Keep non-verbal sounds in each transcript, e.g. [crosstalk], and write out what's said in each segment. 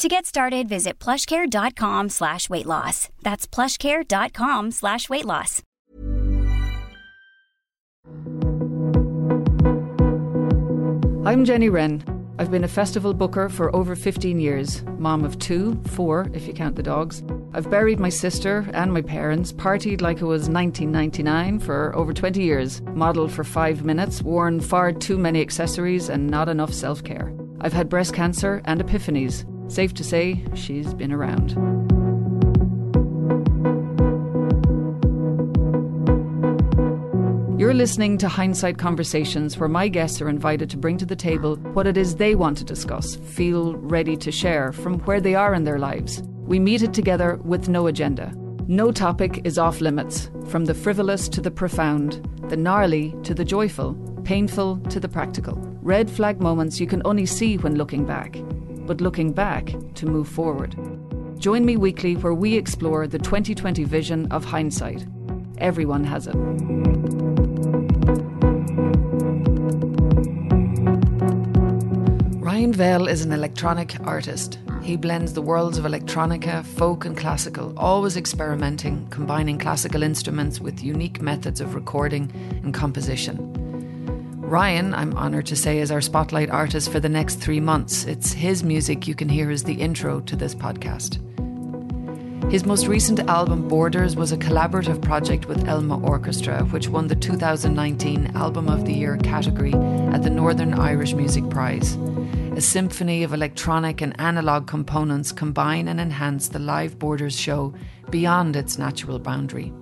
To get started, visit plushcare.com slash weight loss. That's plushcare.com slash weight loss. I'm Jenny Wren. I've been a festival booker for over 15 years, mom of two, four if you count the dogs. I've buried my sister and my parents, partied like it was 1999 for over 20 years, modelled for five minutes, worn far too many accessories, and not enough self care. I've had breast cancer and epiphanies. Safe to say, she's been around. You're listening to Hindsight Conversations, where my guests are invited to bring to the table what it is they want to discuss, feel ready to share from where they are in their lives. We meet it together with no agenda. No topic is off limits, from the frivolous to the profound, the gnarly to the joyful, painful to the practical. Red flag moments you can only see when looking back, but looking back to move forward. Join me weekly where we explore the 2020 vision of hindsight. Everyone has it. Ryan Vail is an electronic artist. He blends the worlds of electronica, folk, and classical, always experimenting, combining classical instruments with unique methods of recording and composition. Ryan, I'm honoured to say, is our spotlight artist for the next three months. It's his music you can hear as the intro to this podcast. His most recent album, Borders, was a collaborative project with Elma Orchestra, which won the 2019 Album of the Year category at the Northern Irish Music Prize. A symphony of electronic and analogue components combine and enhance the live Borders show beyond its natural boundary.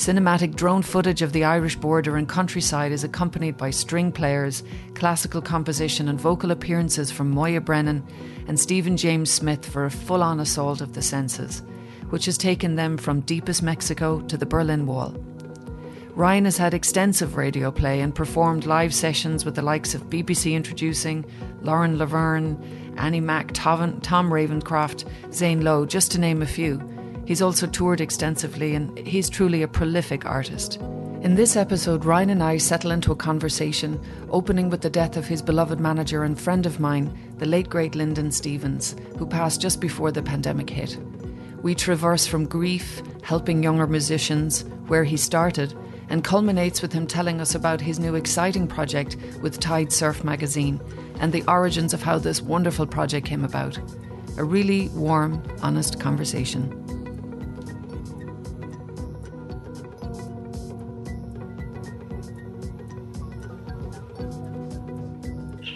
Cinematic drone footage of the Irish border and countryside is accompanied by string players, classical composition, and vocal appearances from Moya Brennan and Stephen James Smith for a full on assault of the senses, which has taken them from deepest Mexico to the Berlin Wall. Ryan has had extensive radio play and performed live sessions with the likes of BBC Introducing, Lauren Laverne, Annie Mac, Tom, Tom Ravenscroft, Zane Lowe, just to name a few. He's also toured extensively and he's truly a prolific artist. In this episode, Ryan and I settle into a conversation, opening with the death of his beloved manager and friend of mine, the late great Lyndon Stevens, who passed just before the pandemic hit. We traverse from grief, helping younger musicians, where he started, and culminates with him telling us about his new exciting project with Tide Surf magazine and the origins of how this wonderful project came about. A really warm, honest conversation.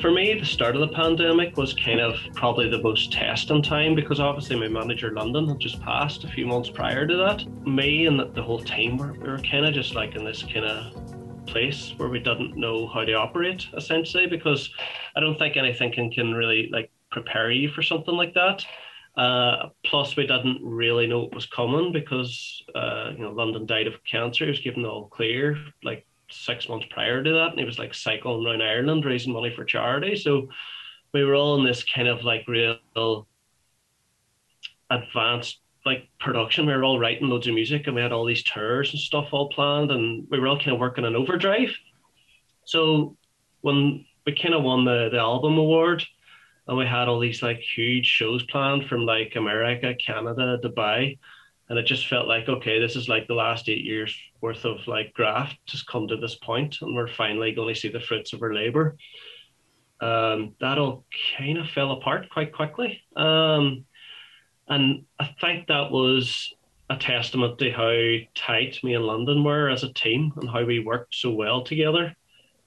For me, the start of the pandemic was kind of probably the most testing time because obviously my manager Lyndon had just passed a few months prior to that. Me and the whole team were, we were kind of just like in this kind of place where we didn't know how to operate essentially because I don't think anything can, can really like prepare you for something like that. Uh, plus, we didn't really know what was coming because uh, you know Lyndon died of cancer. He was given all clear like six months prior to that, and he was like cycling around Ireland raising money for charity. So we were all in this kind of like real advanced like production. We were all writing loads of music, and we had all these tours and stuff all planned, and we were all kind of working on overdrive. So when we kind of won the the album award, and we had all these like huge shows planned from like America, Canada, Dubai and it just felt like okay this is like the last eight years worth of like graft just come to this point and we're finally going to see the fruits of our labor um, that all kind of fell apart quite quickly um, and i think that was a testament to how tight me and Lyndon were as a team and how we worked so well together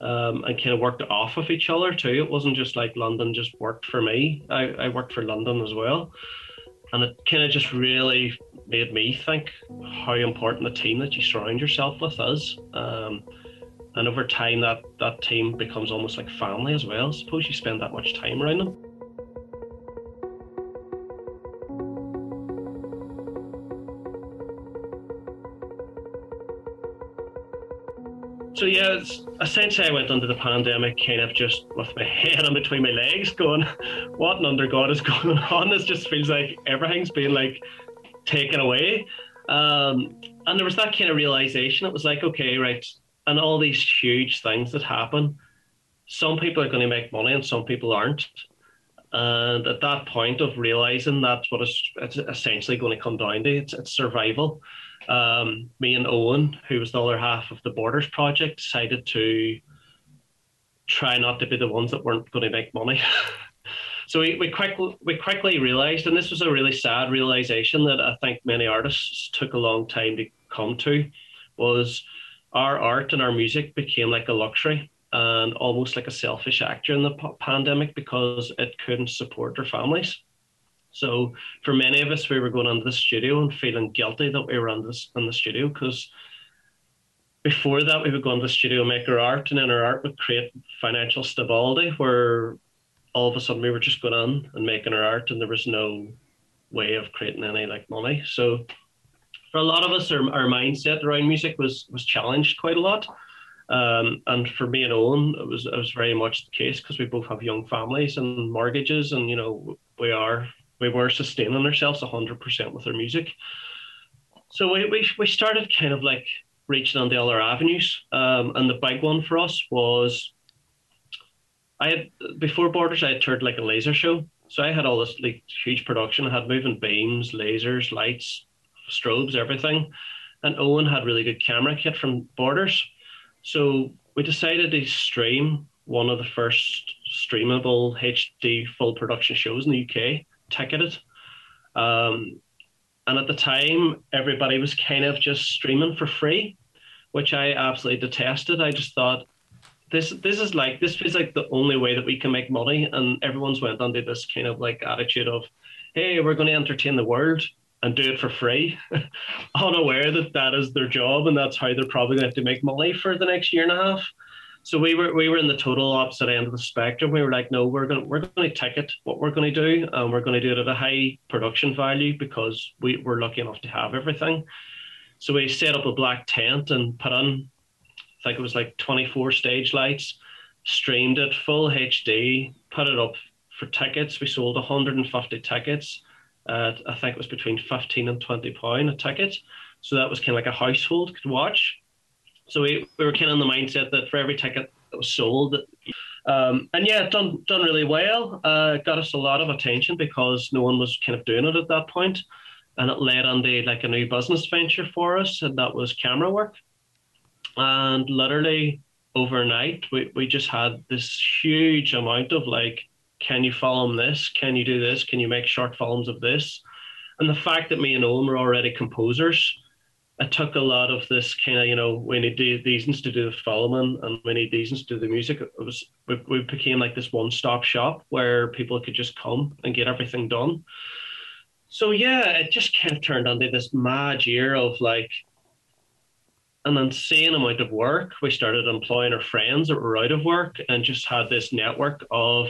um, and kind of worked off of each other too. It wasn't just like Lyndon just worked for me, I, I worked for Lyndon as well. And it kind of just really made me think how important the team that you surround yourself with is. Um, and over time, that, that team becomes almost like family as well. Suppose you spend that much time around them. Yeah, essentially I went under the pandemic kind of just with my [laughs] head in between my legs, going, "What under God is [laughs] going on?" This just feels like everything's being like taken away, um, and there was that kind of realization. It was like, okay, right, and all these huge things that happen. Some people are going to make money, and some people aren't. And at that point of realizing that's what it's, it's essentially going to come down to, it's, it's survival um, me and Owen, who was the other half of the Borders project, decided to try not to be the ones that weren't going to make money. [laughs] so we, we quickly we quickly realized, and this was a really sad realization that I think many artists took a long time to come to, was our art and our music became like a luxury and almost like a selfish act during the pandemic because it couldn't support their families. So for many of us, we were going into the studio and feeling guilty that we were in, this, in the studio because before that we would go into the studio and make our art and then our art would create financial stability where all of a sudden we were just going on and making our art and there was no way of creating any like money. So for a lot of us, our, our mindset around music was was challenged quite a lot. Um, and for me and Owen, it was it was very much the case because we both have young families and mortgages, and you know we are we were sustaining ourselves 100% with our music. So we, we, we started kind of like reaching on the other avenues. Um, and the big one for us was I had, before Borders, I had toured like a laser show. So I had all this like huge production. I had moving beams, lasers, lights, strobes, everything. And Owen had really good camera kit from Borders. So we decided to stream one of the first streamable HD full production shows in the UK ticketed. Um, and at the time, everybody was kind of just streaming for free, which I absolutely detested. I just thought this this is like this feels like the only way that we can make money, and everyone's went under this kind of like attitude of, hey, we're going to entertain the world and do it for free, [laughs] unaware that that is their job and that's how they're probably going to, have to make money for the next year and a half. So we were we were in the total opposite end of the spectrum. We were like, no, we're gonna we're gonna ticket what we're gonna do, and we're gonna do it at a high production value because we were lucky enough to have everything. So we set up a black tent and put on, I think it was like 24 stage lights, streamed it full HD, put it up for tickets. We sold 150 tickets. At, I think it was between 15 and 20 pound a ticket. So that was kind of like a household could watch. So we, we were kind of in the mindset that for every ticket that was sold, um, and yeah, done done really well. Uh, got us a lot of attention because no one was kind of doing it at that point, and it led on to like a new business venture for us, and that was camera work. And literally overnight, we, we just had this huge amount of like, can you film this? Can you do this? Can you make short films of this? And the fact that me and Owen were already composers, it took a lot of this kind of you know we need these to do the filming and we need these to do the music. It was we, we became like this one stop shop where people could just come and get everything done. So yeah, it just kind of turned into this mad year of like an insane amount of work. We started employing our friends that were out of work and just had this network of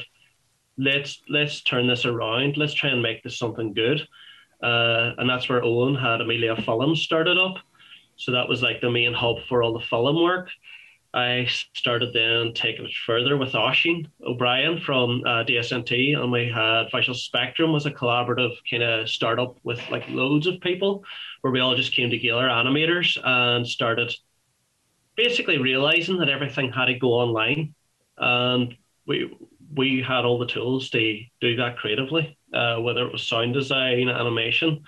let's let's turn this around. Let's try and make this something good. Uh, and that's where Owen had Amelia Films started up. So that was like the main hub for all the film work. I started then taking it further with Oshin O'Brien from uh, DSNT, and we had Visual Spectrum was a collaborative kind of startup with like loads of people, where we all just came together, animators, and started basically realizing that everything had to go online, and we we had all the tools to do that creatively uh, whether it was sound design, animation,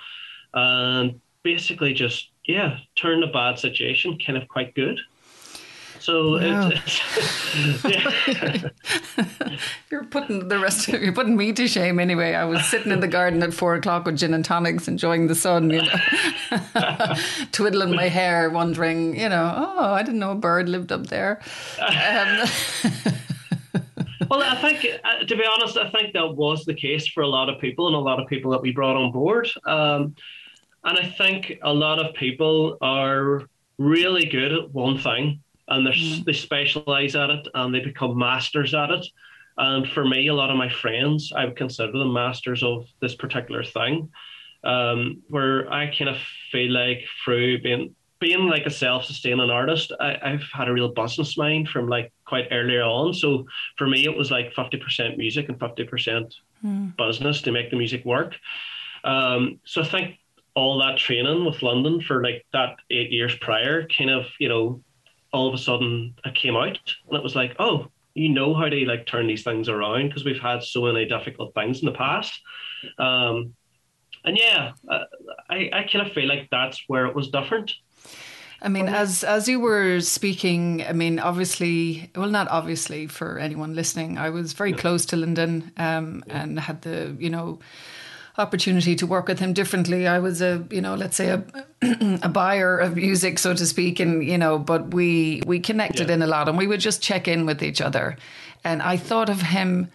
and basically just yeah, turn a bad situation kind of quite good. So wow. [laughs] it's, yeah. [laughs] you're putting the rest of you're putting me to shame anyway. I was sitting in the garden at four o'clock with gin and tonics, enjoying the sun, you know, [laughs] twiddling my hair, wondering, you know, oh, I didn't know a bird lived up there. Um, well, I think, uh, to be honest, I think that was the case for a lot of people and a lot of people that we brought on board. Um, and I think a lot of people are really good at one thing and mm. they specialize at it and they become masters at it. And for me, a lot of my friends, I would consider them masters of this particular thing. Um, where I kind of feel like through being being like a self-sustaining artist, I, have had a real business mind from like quite earlier on. So for me, it was like fifty percent music and fifty percent mm. business to make the music work. Um, so I think all that training with Lyndon for like that eight years prior, kind of you know, all of a sudden I came out and it was like, oh, you know how to like turn these things around because we've had so many difficult things in the past. Um, and yeah, uh, I, I kind of feel like that's where it was different. I mean, as as you were speaking, I mean, obviously, well, not obviously for anyone listening, I was very close to Lyndon um, and had the, you know, opportunity to work with him differently. I was a, you know, let's say a, [clears throat] a buyer of music, so to speak, and you know, but we we connected yeah. in a lot, and we would just check in with each other, and I thought of him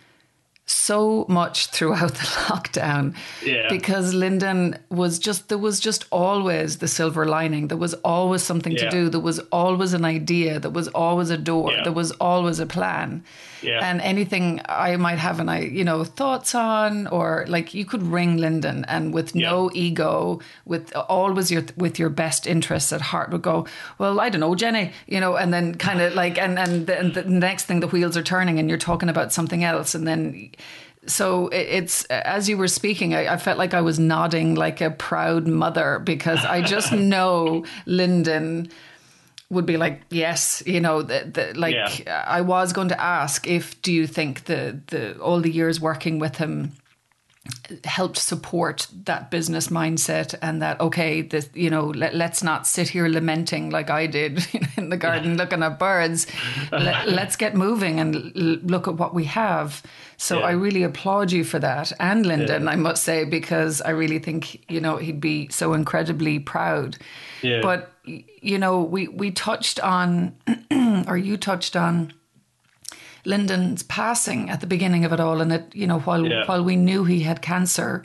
so much throughout the [laughs] lockdown yeah. because Lyndon was just there was just always the silver lining. There was always something yeah. to do. There was always an idea. There was always a door. Yeah. there was always a plan. And anything I might have an I you know thoughts on or like you could ring Lyndon and with no ego with always your with your best interests at heart would go well I don't know Jenny you know and then kind of like and and the, and the next thing the wheels are turning and you're talking about something else. And then so it's as you were speaking I, I, felt like i was nodding like a proud mother because i just [laughs] know lyndon would be like yes you know the, the, like yeah. i was going to ask if do you think the the all the years working with him helped support that business mindset and that okay this you know let, us not sit here lamenting like i did [laughs] in the garden looking at birds let, us get moving and l- look at what we have so yeah. i really applaud you for that and lyndon yeah. i must say because i really think you know he'd be so incredibly proud yeah. but you know we we touched on [clears throat] or you touched on Lyndon's passing at the beginning of it all, and it, you know, while yeah. while we knew he had cancer,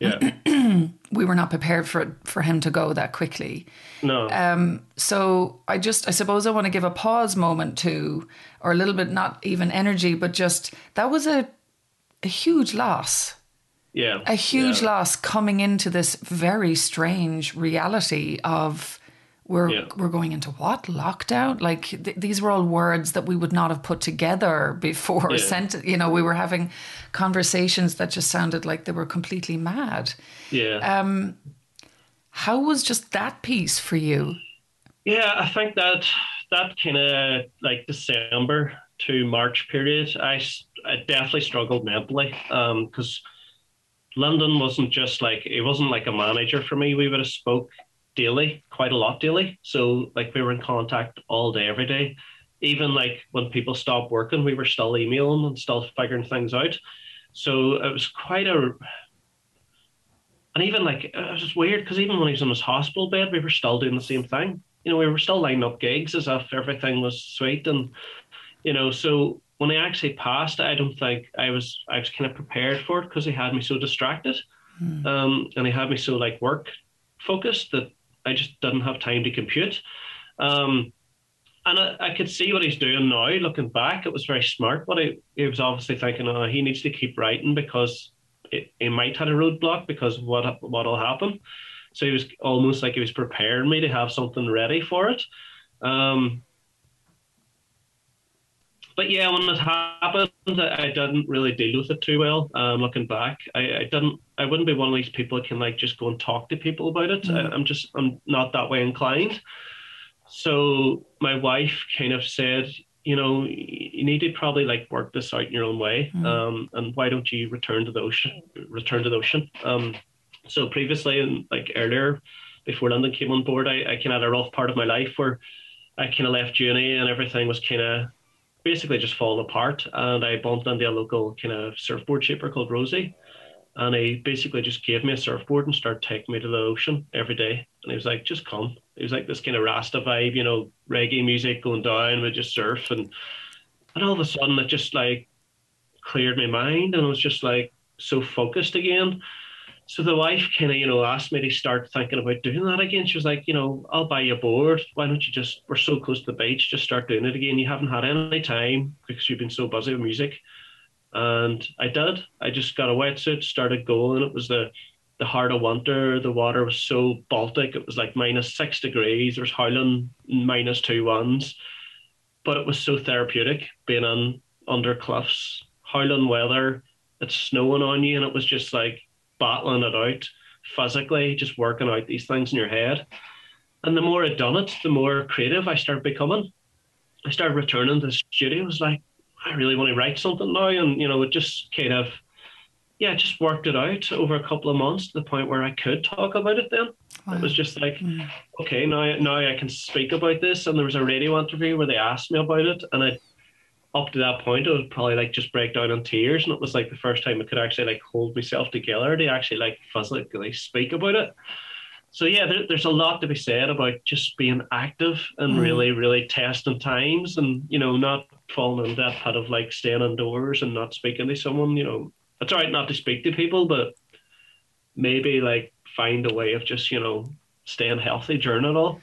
yeah. [clears throat] we were not prepared for for him to go that quickly. No. Um. So I just, I suppose, I want to give a pause moment to, or a little bit, not even energy, but just that was a a huge loss. Yeah. A huge yeah. loss coming into this very strange reality of we're yeah. we're going into what lockdown like th- these were all words that we would not have put together before yeah. sent you know we were having conversations that just sounded like they were completely mad yeah um how was just that piece for you yeah i think that that kind of like december to march period i i definitely struggled mentally um because Lyndon wasn't just like it wasn't like a manager for me. We would have spoke daily, quite a lot daily. So like we were in contact all day, every day. Even like when people stopped working, we were still emailing and still figuring things out. So it was quite a and even like it was just weird because even when he was in his hospital bed, we were still doing the same thing. You know, we were still lining up gigs as if everything was sweet and you know, so when he actually passed, I don't think I was I was kind of prepared for it because he had me so distracted. Hmm. Um, and he had me so like work focused that I just didn't have time to compute. Um, and I, I, could see what he's doing now. Looking back, it was very smart. But he, he was obviously thinking, oh, he needs to keep writing because he might have a roadblock because what what'll happen. So he was almost like he was preparing me to have something ready for it. Um, but yeah, when it happened, I didn't really deal with it too well. Um, looking back, I, I, didn't. I wouldn't be one of these people that can like just go and talk to people about it. Mm. I, am just, I'm not that way inclined. So my wife kind of said, you know, you need to probably like work this out in your own way. Mm. Um, and why don't you return to the ocean? Return to the ocean. Um, so previously and like earlier, before Lyndon came on board, I, I kind of had a rough part of my life where I kind of left uni and everything was kind of basically just fall apart. And I bumped into a local kind of surfboard shaper called Rosie. And he basically just gave me a surfboard and started taking me to the ocean every day. And he was like, just come. It was like this kind of Rasta vibe, you know, reggae music going down, we just surf. And, and all of a sudden it just like cleared my mind and I was just like so focused again. So the wife kind of, you know, asked me to start thinking about doing that again. She was like, you know, I'll buy you a board. Why don't you just, we're so close to the beach, just start doing it again. You haven't had any time because you've been so busy with music. And I did. I just got a wetsuit, started going. It was the, the heart of winter. The water was so Baltic. It was like minus six degrees. There's howling minus two ones. But it was so therapeutic being on under cliffs, howling weather, it's snowing on you. And it was just like, battling it out physically, just working out these things in your head. And the more I'd done it, the more creative I started becoming. I started returning to the studio. I was like, I really want to write something now. And, you know, it just kind of, yeah, just worked it out over a couple of months to the point where I could talk about it then. Wow. It was just like, mm. okay, now, now I can speak about this. And there was a radio interview where they asked me about it. And I up to that point, I would probably like just break down in tears, and it was like the first time I could actually like hold myself together to actually like physically speak about it. So yeah, there, there's a lot to be said about just being active and mm. really, really testing times, and you know, not falling in that pit of like staying indoors and not speaking to someone. You know, it's alright not to speak to people, but maybe like find a way of just you know staying healthy during it all.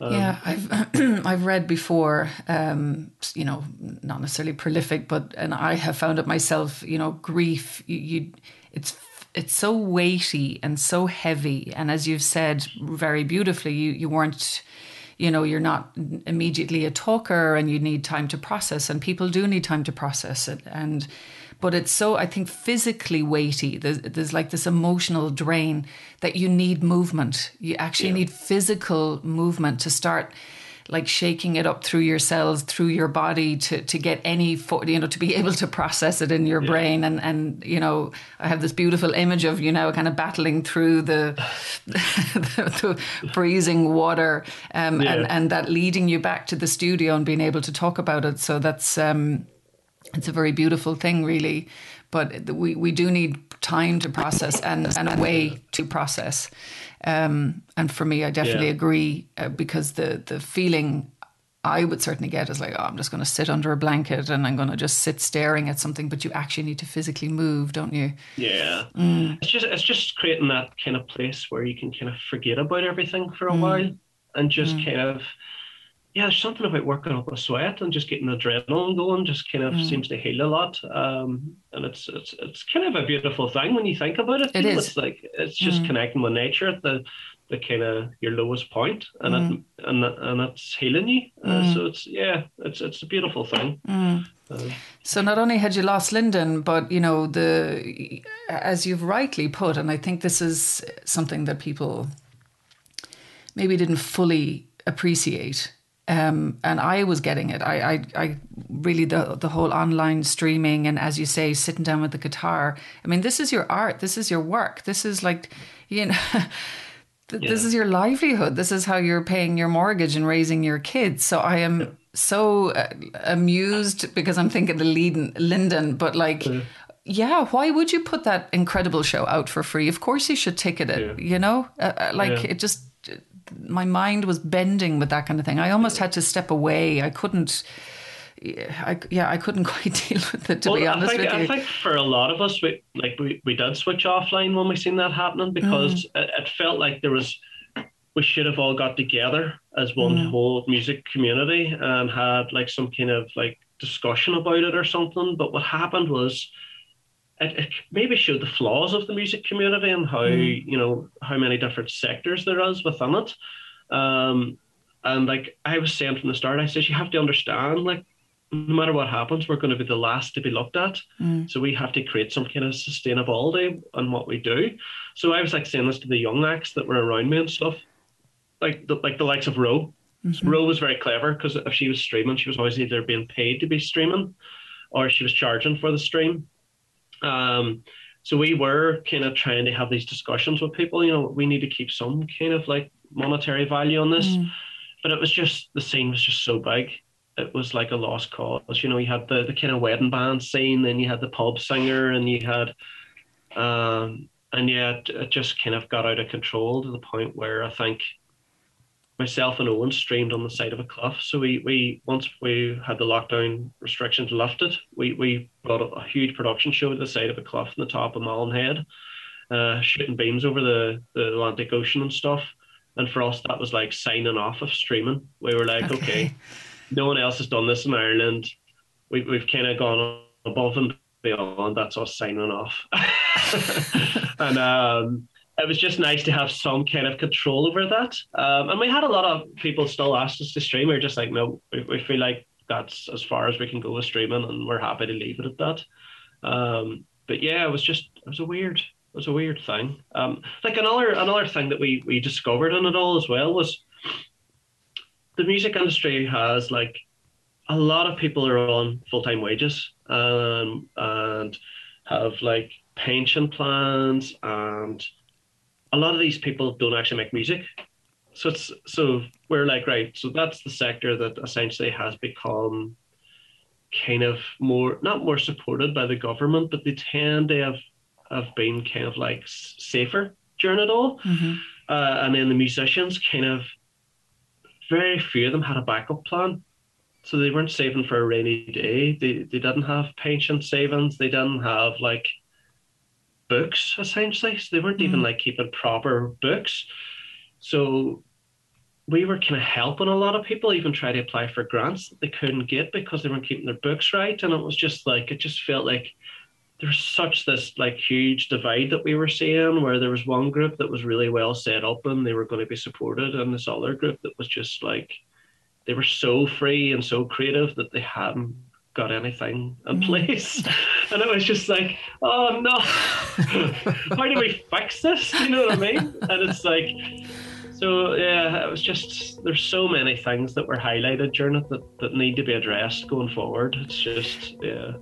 Um, yeah, I've [clears throat] I've read before, um, you know, not necessarily prolific, but and I have found it myself. You know, grief. You, you, it's it's so weighty and so heavy, and as you've said very beautifully, you you weren't. You know, you're not immediately a talker, and you need time to process, and people do need time to process it, and but it's so I think physically weighty. There's, there's like this emotional drain that you need movement. You actually yeah. need physical movement to start like shaking it up through your cells, through your body to to get any you know to be [laughs] able to process it in your yeah. brain and and you know I have this beautiful image of you know kind of battling through the the, [laughs] the freezing water um, yeah. and and that leading you back to the studio and being able to talk about it. So that's um, it's a very beautiful thing, really. But we, we do need time to process and, and a way to process. Um, and for me, I definitely yeah. agree uh, because the, the feeling I would certainly get is like, oh, I'm just going to sit under a blanket and I'm going to just sit staring at something. But you actually need to physically move, don't you? Yeah. Mm. It's just it's just creating that kind of place where you can kind of forget about everything for a mm. while and just mm. kind of yeah, there's something about working up a sweat and just getting adrenaline going just kind of mm. seems to heal a lot. Um, and it's it's it's kind of a beautiful thing when you think about it. It is. It's like it's just mm. connecting with nature at the the kind of your lowest point, and mm. it, and and it's healing you. Uh, mm. so it's yeah, it's it's a beautiful thing. Mm. Uh, so not only had you lost Lyndon, but you know the as you've rightly put, and I think this is something that people maybe didn't fully appreciate um, and I was getting it. I, I, I, really the the whole online streaming and as you say, sitting down with the guitar. I mean, this is your art. This is your work. This is like, you know, [laughs] th- yeah. this is your livelihood. This is how you're paying your mortgage and raising your kids. So I am yeah. so uh, amused because I'm thinking the lead Lyndon but like. Yeah. yeah. why would you put that incredible show out for free? Of course, you should ticket it. You know, uh, uh like it just my mind was bending with that kind of thing. I almost had to step away. I couldn't. I, yeah, I couldn't [laughs] quite deal with it to well, be honest I think, with you. I think for a lot of us, we like we, we did switch offline when we seen that happening because mm. it, it, felt like there was we should have all got together as one mm. whole music community and had like some kind of like discussion about it or something. But what happened was it, it, maybe showed the flaws of the music community and how mm. you know how many different sectors there is within it. Um, and like I was saying from the start, I said you have to understand like no matter what happens, we're going to be the last to be looked at. Mm. So we have to create some kind of sustainability on what we do. So I was like saying this to the young acts that were around me and stuff, like the, like the likes of Ro. Mm-hmm. Was very clever because if she was streaming, she was always either being paid to be streaming, or she was charging for the stream. Um, so we were kind of trying to have these discussions with people. You know, we need to keep some kind of like monetary value on this. Mm. but it was just the scene was just so big. It was like a lost cause. You know, you had the, the kind of wedding band scene, then you had the pub singer, and you had, um, and yeah, it, it just kind of got out of control to the point where I think myself and Owen streamed on the side of a cliff. So we, we once we had the lockdown restrictions lifted, we, we brought a, a huge production show at the side of a cliff in the top of Malin Head, uh, shooting beams over the, the Atlantic Ocean and stuff. And for us, that was like signing off of streaming. We were like, okay, okay no one else has done this in Ireland. We, we've kind of gone above and beyond. That's us signing off. [laughs] and um, it was just nice to have some kind of control over that. Um, and we had a lot of people still ask us to stream. We are just like, no, we, we, feel like that's as far as we can go with streaming, and we're happy to leave it at that. Um, but yeah, it was just it was a weird it was a weird thing. Um, like another another thing that we we discovered in it all as well was the music industry has like a lot of people are on full time wages um, and have like pension plans and a lot of these people don't actually make music. So it's so we're like right. So that's the sector that essentially has become kind of more not more supported by the government, but they tend to have have been kind of like safer during it all. Mm-hmm. Uh, and then the musicians kind of very few of them had a backup plan. So they weren't saving for a rainy day. They they didn't have pension savings. They didn't have like books essentially. So they weren't mm-hmm. even like keeping proper books. So we were kind of helping a lot of people even try to apply for grants that they couldn't get because they weren't keeping their books right. And it was just like it just felt like there was such this like huge divide that we were seeing where there was one group that was really well set up and they were going to be supported and this other group that was just like they were so free and so creative that they hadn't got anything in mm. place. [laughs] and it was just like, oh no, [laughs] how do we fix this? You know what I mean? And it's like, so yeah, it was just there's so many things that were highlighted during it that, that need to be addressed going forward. It's just yeah.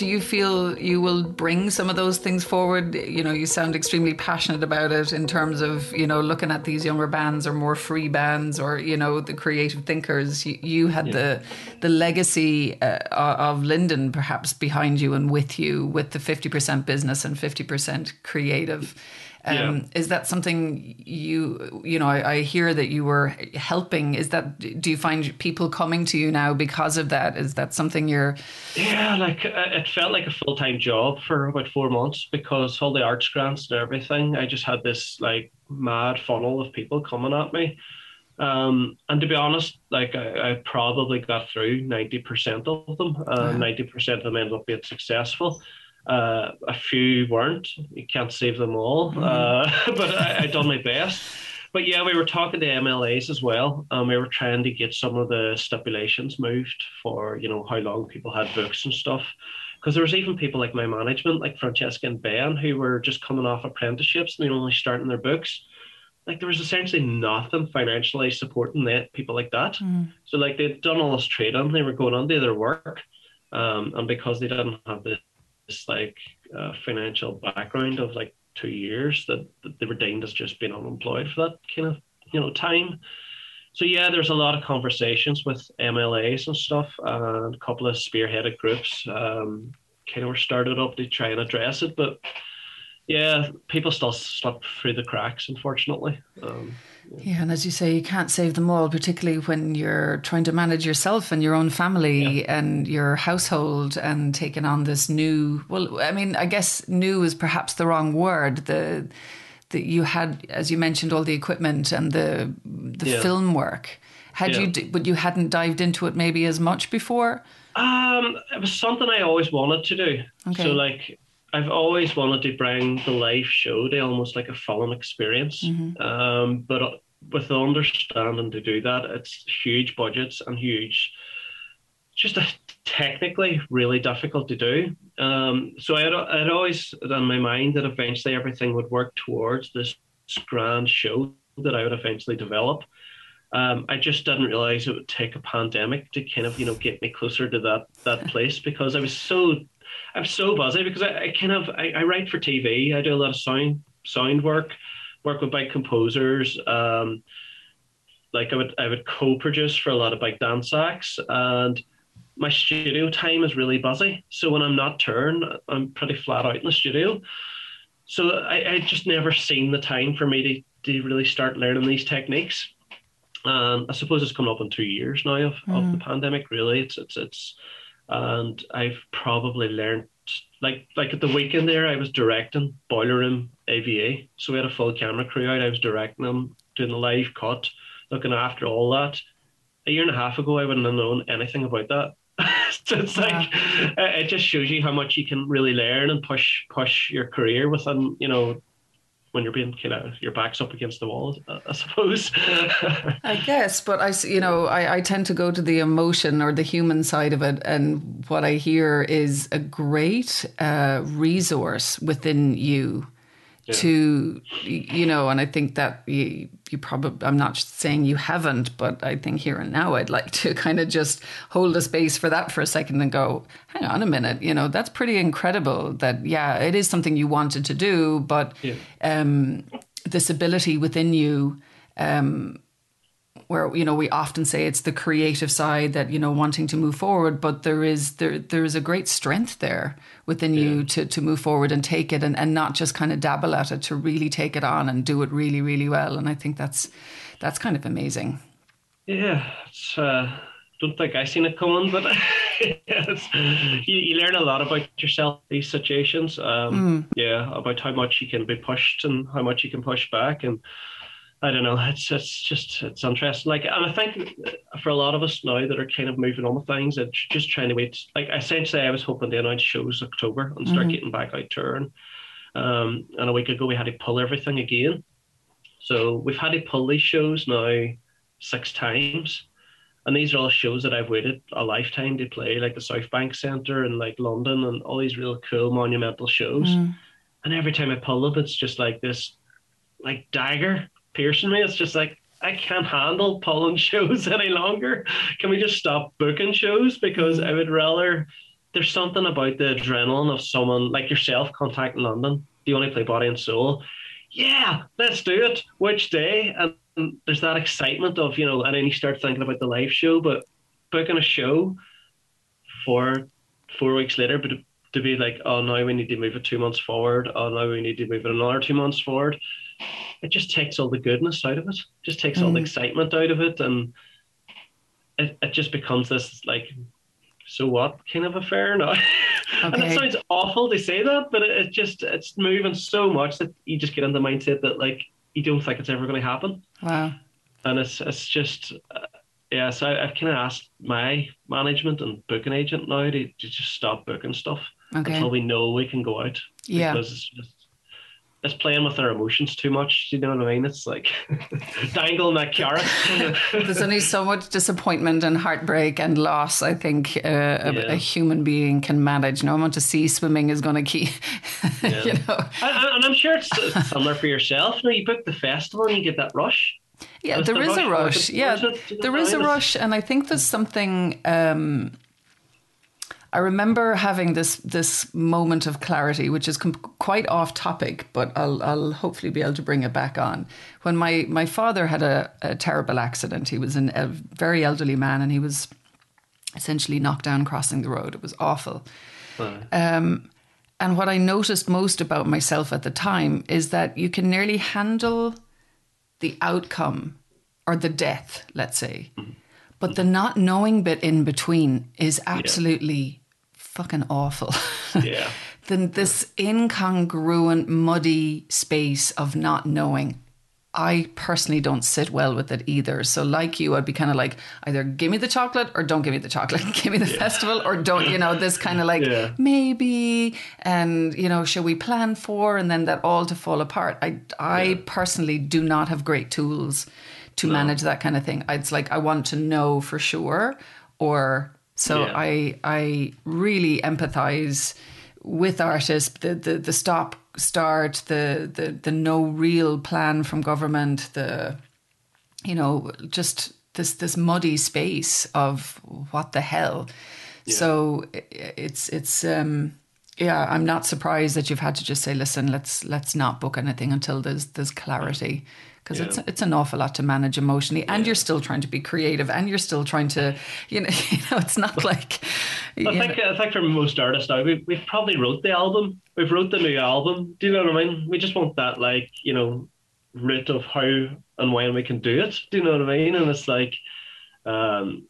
Do you feel you will bring some of those things forward? You know, you sound extremely passionate about it in terms of, you know, looking at these younger bands or more free bands or, you know, the creative thinkers. You, you had yeah. the the legacy uh, of Lyndon perhaps behind you and with you with the 50% business and 50% creative. Um, yeah. Is that something you you know? I, I, hear that you were helping. Is that do you find people coming to you now because of that? Is that something you're? Yeah, like uh, it felt like a full time job for about four months because all the arts grants and everything. I just had this like mad funnel of people coming at me. Um, and to be honest, like I, I probably got through ninety percent of them. Uh, ninety uh, percent of them ended up being successful. Uh, a few weren't. You can't save them all, mm-hmm. uh, [laughs] but I, I done my best. But yeah, we were talking to MLAs as well. Um, we were trying to get some of the stipulations moved for you know how long people had books and stuff. Because there was even people like my management, like Francesca and Ben, who were just coming off apprenticeships and they were only starting their books. Like there was essentially nothing financially supporting that people like that. Mm. So like they'd done all this training, they were going on to their work, um, and because they didn't have the this like uh, financial background of like two years that, that they were deemed as just being unemployed for that kind of you know time. So yeah, there's a lot of conversations with MLAs and stuff, and a couple of spearheaded groups um, kind of were started up to try and address it, but yeah, people still slip through the cracks, unfortunately. Um, yeah, and as you say, you can't save them all, particularly when you're trying to manage yourself and your own family yeah. and your household and taking on this new. Well, I mean, I guess new is perhaps the wrong word. The that you had, as you mentioned, all the equipment and the the yeah. film work. Had yeah. you, but you hadn't dived into it maybe as much before. Um, it was something I always wanted to do. Okay. So, like, I've always wanted to bring the live show to almost like a film experience. Mm-hmm. Um, but with the understanding to do that, it's huge budgets and huge, just a, technically really difficult to do. Um, so I'd, I'd always in my mind that eventually everything would work towards this grand show that I would eventually develop. Um, I just didn't realize it would take a pandemic to kind of you know get me closer to that that [laughs] place because I was so I'm so busy because I, I kind of I, I, write for TV. I do a lot of sound sound work, work with big composers. Um, like I would I would co-produce for a lot of big dance acts and my studio time is really busy. So when I'm not touring, I'm pretty flat out in the studio. So I, I just never seen the time for me to, to really start learning these techniques. Um, I suppose it's coming up in two years now of, mm. of the mm. pandemic. Really, it's it's it's, and I've probably learned like like at the weekend there, I was directing Boiler Room AVA. So we had a full camera crew out. I was directing them, doing the live cut, looking after all that. A year and a half ago, I wouldn't have known anything about that. [laughs] so it's like it just shows you how much you can really learn and push push your career within you know when you're being kind of your back's up against the wall i suppose. [laughs] I guess but i you know I, I tend to go to the emotion or the human side of it and what i hear is a great uh, resource within you yeah. to you know and i think that you, you probably i'm not saying you haven't but i think here and now i'd like to [laughs] kind of just hold a space for that for a second and go hang on a minute you know that's pretty incredible that yeah it is something you wanted to do but yeah. um, this ability within you um, where you know we often say it's the creative side that you know wanting to move forward but there is there there is a great strength there within yeah. you to to move forward and take it and, and not just kind of dabble at it to really take it on and do it really really well and I think that's that's kind of amazing yeah it's uh don't think I seen it coming, but [laughs] yes, you, you, learn a lot about yourself these situations. Um, mm. Yeah, about how much you can be pushed and how much you can push back, and I don't know. It's it's just it's interesting. Like, and I think for a lot of us now that are kind of moving on with things, it's just trying to wait. Like, essentially, I was hoping to announce shows October and start mm-hmm. getting back out touring. Um, and a week ago, we had to pull everything again. So we've had to pull these shows now six times, and these are all shows that I've waited a lifetime to play, like the South Bank Centre and like London and all these real cool monumental shows. Mm. And every time I pull them, it's just like this, like dagger piercing me. It's just like I can't handle pulling [laughs] shows any longer. Can we just stop booking shows? Because I would rather. There's something about the adrenaline of someone like yourself contacting Lyndon. Do you to play Body and Soul? Yeah, let's do it. Which day? And there's that excitement of you know, and then you start thinking about the live show. But booking a show for four weeks later, but to be like, oh, now we need to move it two months forward. Oh, now we need to move it another two months forward it just takes all the goodness out of it. Just takes mm. all the mm. excitement out of it, and it, it just becomes this like, so what kind of affair now? Okay. [laughs] and it sounds awful to say that, but it, it just it's moving so much that you just get into the mindset that like you don't think it's ever going to happen. Wow. And it's it's just. Uh, yeah, so I, have kind of asked my management and booking agent now to, to just stop booking stuff okay. until we know we can go out. Yeah. Because it's just, it's playing with our emotions too much. Do you know what I mean? It's like [laughs] dangling that carrot. [laughs] There's only so much disappointment and heartbreak and loss. I think uh, a, yeah. a, human being can manage. No amount of sea swimming is going to keep. [laughs] Yeah. you know, and, and, I'm sure it's similar for yourself. You know, you book the festival and you get that rush. Yeah, there is rush, a rush. Yeah, there is a rush, and I think there's something. Um, I remember having this this moment of clarity, which is com- quite off topic, but I'll, I'll hopefully be able to bring it back on. When my, my father had a, a terrible accident, he was an, a very elderly man and he was essentially knocked down crossing the road. It was awful. Um, and what I noticed most about myself at the time is that you can nearly handle the outcome or the death, let's say. Mm-hmm. But the not knowing bit in between is absolutely fucking awful. [laughs] Yeah. then this incongruent, muddy space of not knowing. I personally don't sit well with it either. So, like you, I'd be kind of like either give me the chocolate or don't give me the chocolate. [laughs] give me the yeah. festival or don't, you know, this kind of like yeah. maybe and, you know, should we plan for and then that all to fall apart. I, I yeah. personally do not have great tools to no. manage that kind of thing. It's like I want to know for sure or so yeah. I I really empathize with artists. The the the stop start the the the no real plan from government. The you know, just this this muddy space of what the hell. Yeah. So it's it's um yeah, I'm not surprised that you've had to just say, listen, let's let's not book anything until there's there's clarity because yeah. it's it's an awful lot to manage emotionally, and yeah. you're still trying to be creative, and you're still trying to, you know, [laughs] you know, it's not like. I think know. I think for most artists now, we we've probably wrote the album, we've wrote the new album. Do you know what I mean? We just want that, like you know, route of how and when we can do it. Do you know what I mean? And it's like, um,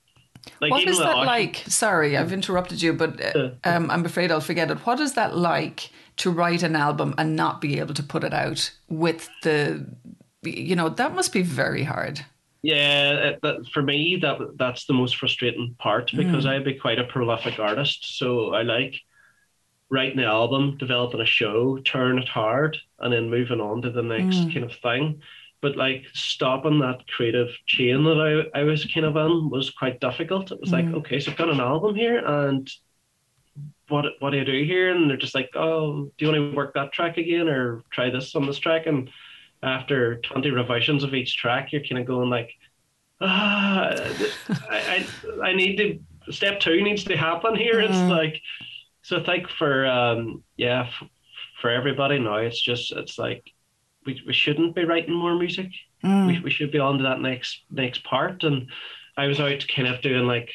like what is that like? Sorry, I've interrupted you, but uh, um, I'm afraid I'll forget it. What is that like to write an album and not be able to put it out with the, you know, that must be very hard. Yeah, that, for me, that that's the most frustrating part because mm. I'd be quite a prolific artist. So I like writing the album, developing a show, turn it hard, and then moving on to the next mm. kind of thing but like stopping that creative chain that I, I was kind of in was quite difficult. It was mm like, okay, so I've got an album here and what what do I do here? And they're just like, oh, do you want to work that track again or try this on this track? And after 20 revisions of each track, you're kind of going like, ah, I, I, I need to, step two needs to happen here. mm It's mm-hmm. like, so I think for, um, yeah, f- for everybody now, it's just, it's like, we, we shouldn't be writing more music. Mm. We, we should be on to that next next part. And I was out kind of doing like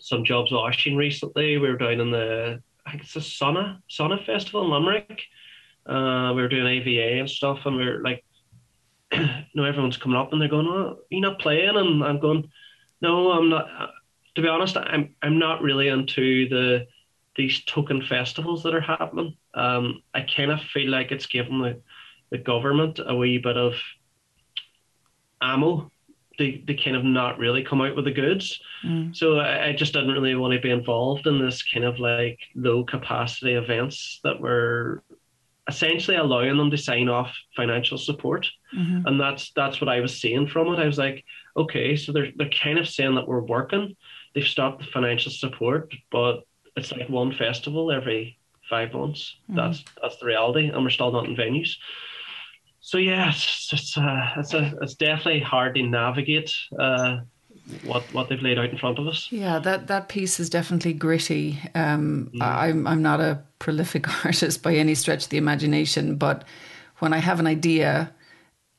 some jobs washing recently. We were down in the I think it's the Sauna Sauna Festival in Limerick. Uh, we were doing AVA and stuff, and we are like, [clears throat] you know, everyone's coming up and they're going, "Oh, you not playing?" And I'm going, "No, I'm not." Uh, to be honest, I'm I'm not really into the these token festivals that are happening. Um, I kind of feel like it's given the the government a wee bit of ammo they, they kind of not really come out with the goods. Mm. So I, I, just didn't really want to be involved in this kind of like low capacity events that were essentially allowing them to sign off financial support. Mm-hmm. And that's that's what I was seeing from it. I was like, okay, so they're they're kind of saying that we're working. They've stopped the financial support, but it's like one festival every five months. Mm-hmm. That's that's the reality, and we're still not in venues so yeah, it's it's, uh, it's, a, it's definitely hard to navigate uh, what what they've laid out in front of us. Yeah, that that piece is definitely gritty. Um, mm. I'm I'm not a prolific [laughs] artist by any stretch of the imagination, but when I have an idea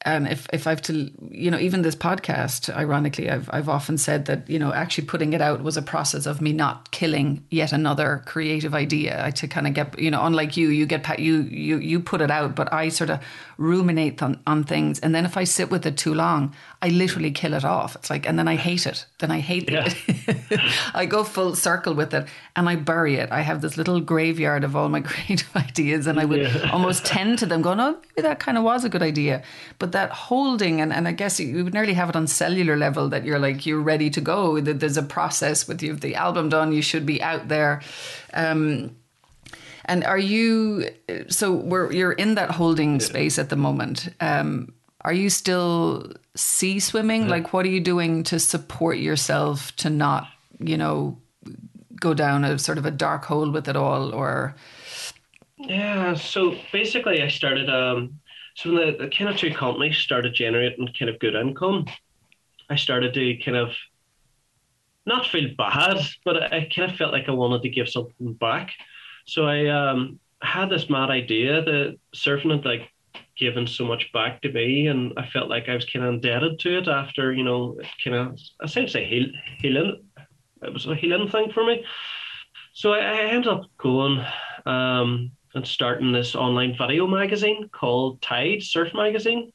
and if if I've to you know even this podcast ironically I've I've often said that you know actually putting it out was a process of me not killing yet another creative idea to kind of get you know unlike you you get you you you put it out but I sort of ruminate on, on things and then if I sit with it too long I literally kill it off it's like and then I hate it then I hate yeah. it [laughs] I go full circle with it and I bury it I have this little graveyard of all my [laughs] creative ideas and I would yeah. [laughs] almost tend to them going oh maybe that kind of was a good idea but that holding, and, and I guess you would nearly have it on cellular level that you're like, you're ready to go. That there's a process with you, the album done, you should be out there. Um, and are you, so we're, you're in that holding space at the moment. Um, are you still sea swimming? Yeah. Like, what are you doing to support yourself to not, you know, go down a sort of a dark hole with it all or? Yeah, so basically, I started um, so when the, the kind of two companies started generating kind of good income, I started to kind of not feel bad, but I kind of felt like I wanted to give something back. So I um, had this mad idea that surfing had like given so much back to me, and I felt like I was kind of indebted to it after you know kind of essentially heal, healing. It was a healing thing for me. So I, I ended up going. Um, and starting this online video magazine called Tide Surf Magazine.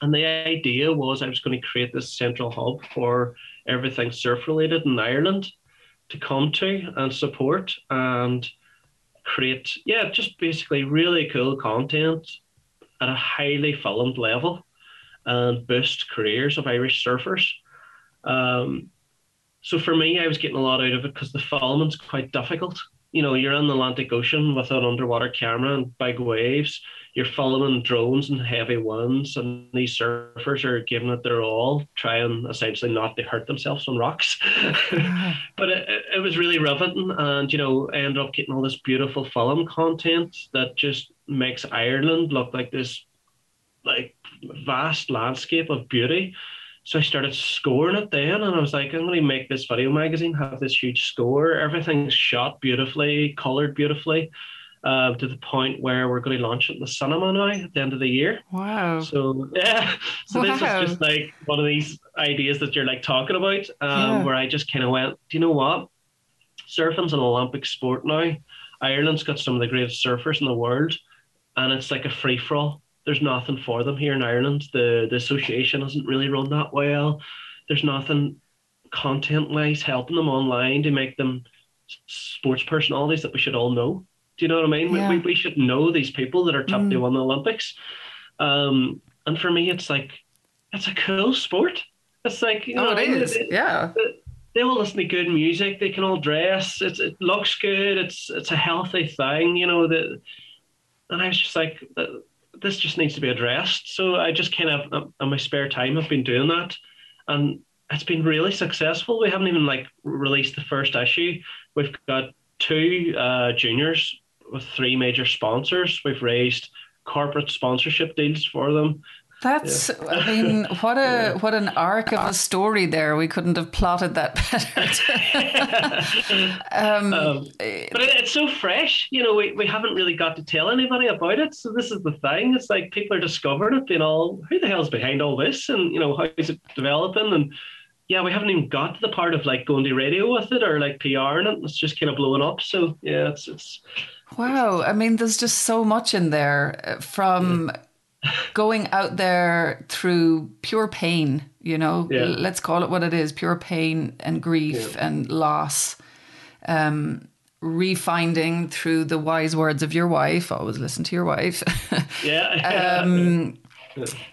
And the idea was I was going to create this central hub for everything surf related in Ireland to come to and support and create, yeah, just basically really cool content at a highly filmed level and boost careers of Irish surfers. Um, so for me, I was getting a lot out of it because the filming's quite difficult you know, you're in the Atlantic Ocean with an underwater camera and big waves. You're following drones and heavy winds, and these surfers are giving it their all, trying essentially not to hurt themselves on rocks. [laughs] [laughs] but it, it, was really riveting, and you know, I ended up getting all this beautiful film content that just makes Ireland look like this like vast landscape of beauty. So I started scoring it then, and I was like, I'm going to make this video magazine have this huge score. Everything's shot beautifully, colored beautifully, uh, to the point where we're going to launch it in the cinema now at the end of the year. Wow! So yeah, so wow. this is just like one of these ideas that you're like talking about, um, yeah. where I just kind of went, do you know what? Surfing's an Olympic sport now. Ireland's got some of the greatest surfers in the world, and it's like a free for all there's nothing for them here in Ireland. The the association hasn't really run that well. There's nothing content wise helping them online to make them sports personalities that we should all know. Do you know what I mean? Yeah. We, we should know these people that are top mm. to win the Olympics. Um, and for me, it's like it's a cool sport. It's like you oh, know, it is. They, yeah. They, they all listen to good music. They can all dress. It's, it looks good. It's it's a healthy thing, you know. That, and I was just like, this just needs to be addressed. So I just kind of, in my spare time, I've been doing that, and it's been really successful. We haven't even like released the first issue. We've got two uh, juniors with three major sponsors. We've raised corporate sponsorship deals for them. That's, yeah. I mean, what a yeah. what an arc of a story there. We couldn't have plotted that better. [laughs] um, um, but it's so fresh, you know. We, we haven't really got to tell anybody about it. So this is the thing. It's like people are discovering it, being all, who the hell's behind all this, and you know, how is it developing? And yeah, we haven't even got to the part of like going to radio with it or like PR and it. It's just kind of blowing up. So yeah, it's it's. Wow, I mean, there's just so much in there uh, from. Yeah going out there through pure pain, you know, yeah. let's call it what it is pure pain and grief yeah. and loss. Um, refinding through the wise words of your wife, always listen to your wife. [laughs] yeah. [laughs] um,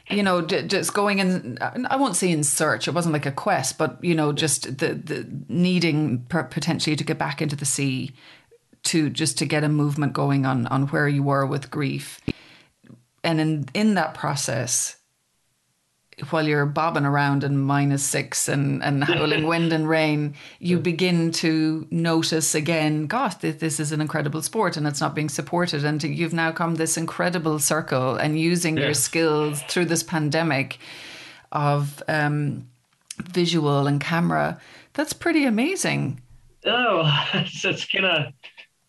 you know, just going in, I won't say in search, it wasn't like a quest, but, you know, just the, the needing potentially to get back into the sea to just to get a movement going on, on where you were with grief and in in that process while you're bobbing around in minus six and, and [laughs] howling wind and rain, you begin to notice again, gosh, this is an incredible sport and it's not being supported. And you've now come this incredible circle and using your skills through this pandemic of um, visual and camera. That's pretty amazing. Oh, [laughs] it's, it's kind of,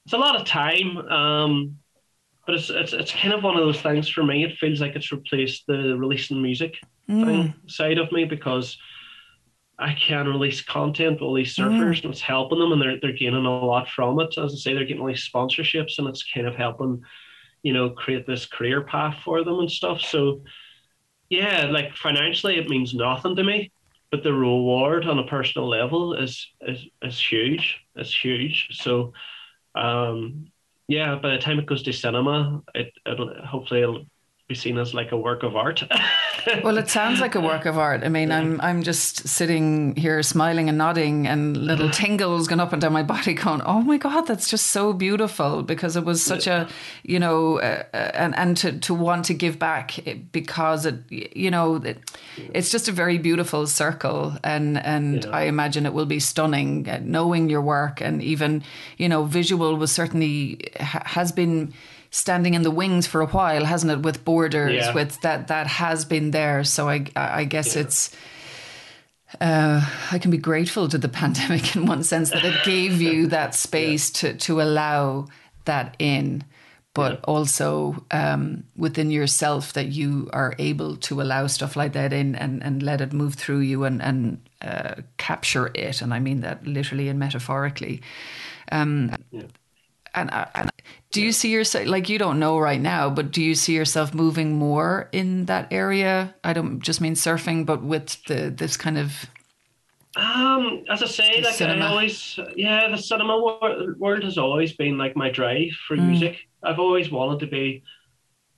it's a lot of time. Um, but it's, it's it's kind of one of those things for me. It feels like it's replaced the releasing music mm. thing side of me because I can release content with all these surfers mm. and it's helping them and they're they're gaining a lot from it. As I say, they're getting all these sponsorships and it's kind of helping, you know, create this career path for them and stuff. So yeah, like financially it means nothing to me. But the reward on a personal level is is is huge. It's huge. So um yeah, by the time it goes to cinema, it, it'll hopefully it'll be seen as like a work of art. [laughs] well, it sounds like a work of art. I mean, I'm I'm just sitting here smiling and nodding, and little [laughs] tingles going up and down my body, going, "Oh my god, that's just so beautiful!" Because it was such yeah. a, you know, uh, uh, and and to to want to give back because it, you know, it, it's just a very beautiful circle, and and yeah. I imagine it will be stunning. Uh, knowing your work, and even you know, visual was certainly has been standing in the wings for a while, hasn't it? With borders, yeah. with that that has been there. So I I guess yeah. it's. Uh, I can be grateful to the [laughs] pandemic in one sense that it gave you [laughs] that space yeah. to to allow that in, but also um, within yourself that you are able to allow stuff like that in and, and let it move through you and and uh, capture it. And I mean that literally and metaphorically. Um, yeah and, uh, and do you see yourself like you don't know right now but do you see yourself moving more in that area i don't just mean surfing but with the this kind of um as i say like cinema. i always yeah the cinema world has always been like my drive for mm. music i've always wanted to be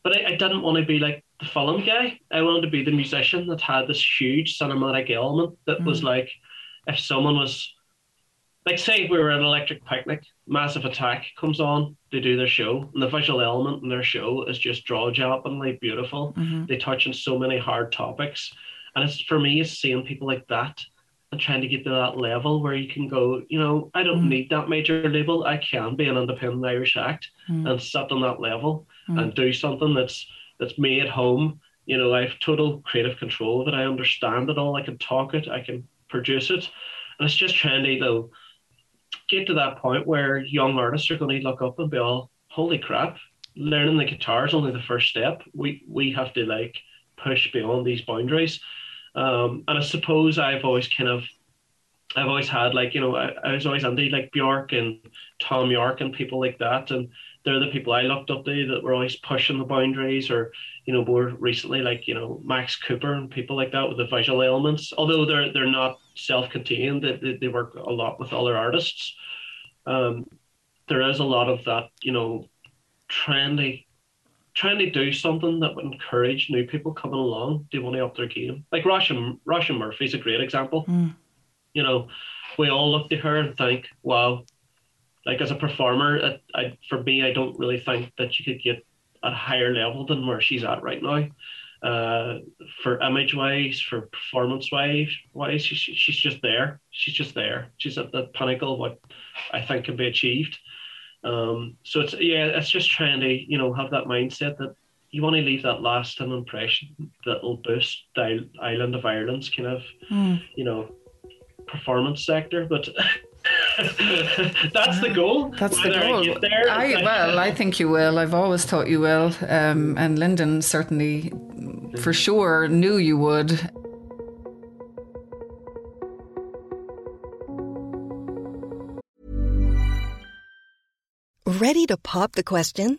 but I, I didn't want to be like the film guy i wanted to be the musician that had this huge cinematic element that mm. was like if someone was like say we were at an electric picnic, Massive Attack comes on, they do their show, and the visual element in their show is just jaw droppingly beautiful. Mm-hmm. They touch on so many hard topics. And it's for me, it's seeing people like that and trying to get to that level where you can go, you know, I don't mm-hmm. need that major label. I can be an independent Irish act mm-hmm. and sit on that level and do something that's that's me at home You know, I have total creative control of it. I understand it all. I can talk it. I can produce it, and it's just trying to know, get to that point where young artists are going to look up and be all, "Holy crap! Learning the guitar is only the first step. We we have to like push beyond these boundaries." Um, and I suppose I've always kind of I've always had like you know I, I was always anti like Bjork and Thom Yorke and people like that and they're the people I looked up to that were always pushing the boundaries or you know more recently like you know Max Cooper and people like that with the visual elements although they're they're not self-contained they, they work a lot with other artists. Um, there is a lot of that you know trying to trying to do something that would encourage new people coming along do want to up their game. Like Róisín Róisín Murphy's a great example. Mm. you know we all look to her and think wow like as a performer, it, I, for me, I don't really think that you could get at a higher level than where she's at right now. Uh, for image wise, for performance wise, wise, she, she, she's just there. She's just there. She's at the pinnacle of what I think can be achieved. Um, so it's yeah, it's just trying to you know have that mindset that you want to leave that lasting impression that will boost the island of Ireland's kind of mm. you know performance sector. But [laughs] [laughs] That's the goal. That's the goal. I there, I, like, well, I think you will. I've always thought you will. Um, and Lyndon certainly, for sure, knew you would. Ready to pop the question?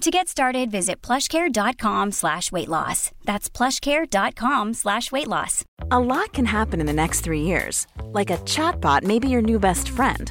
To get started, visit plushcare.com slash weight loss. That's plushcare.com slash weight loss. A lot can happen in the next three years. Like a chatbot may be your new best friend.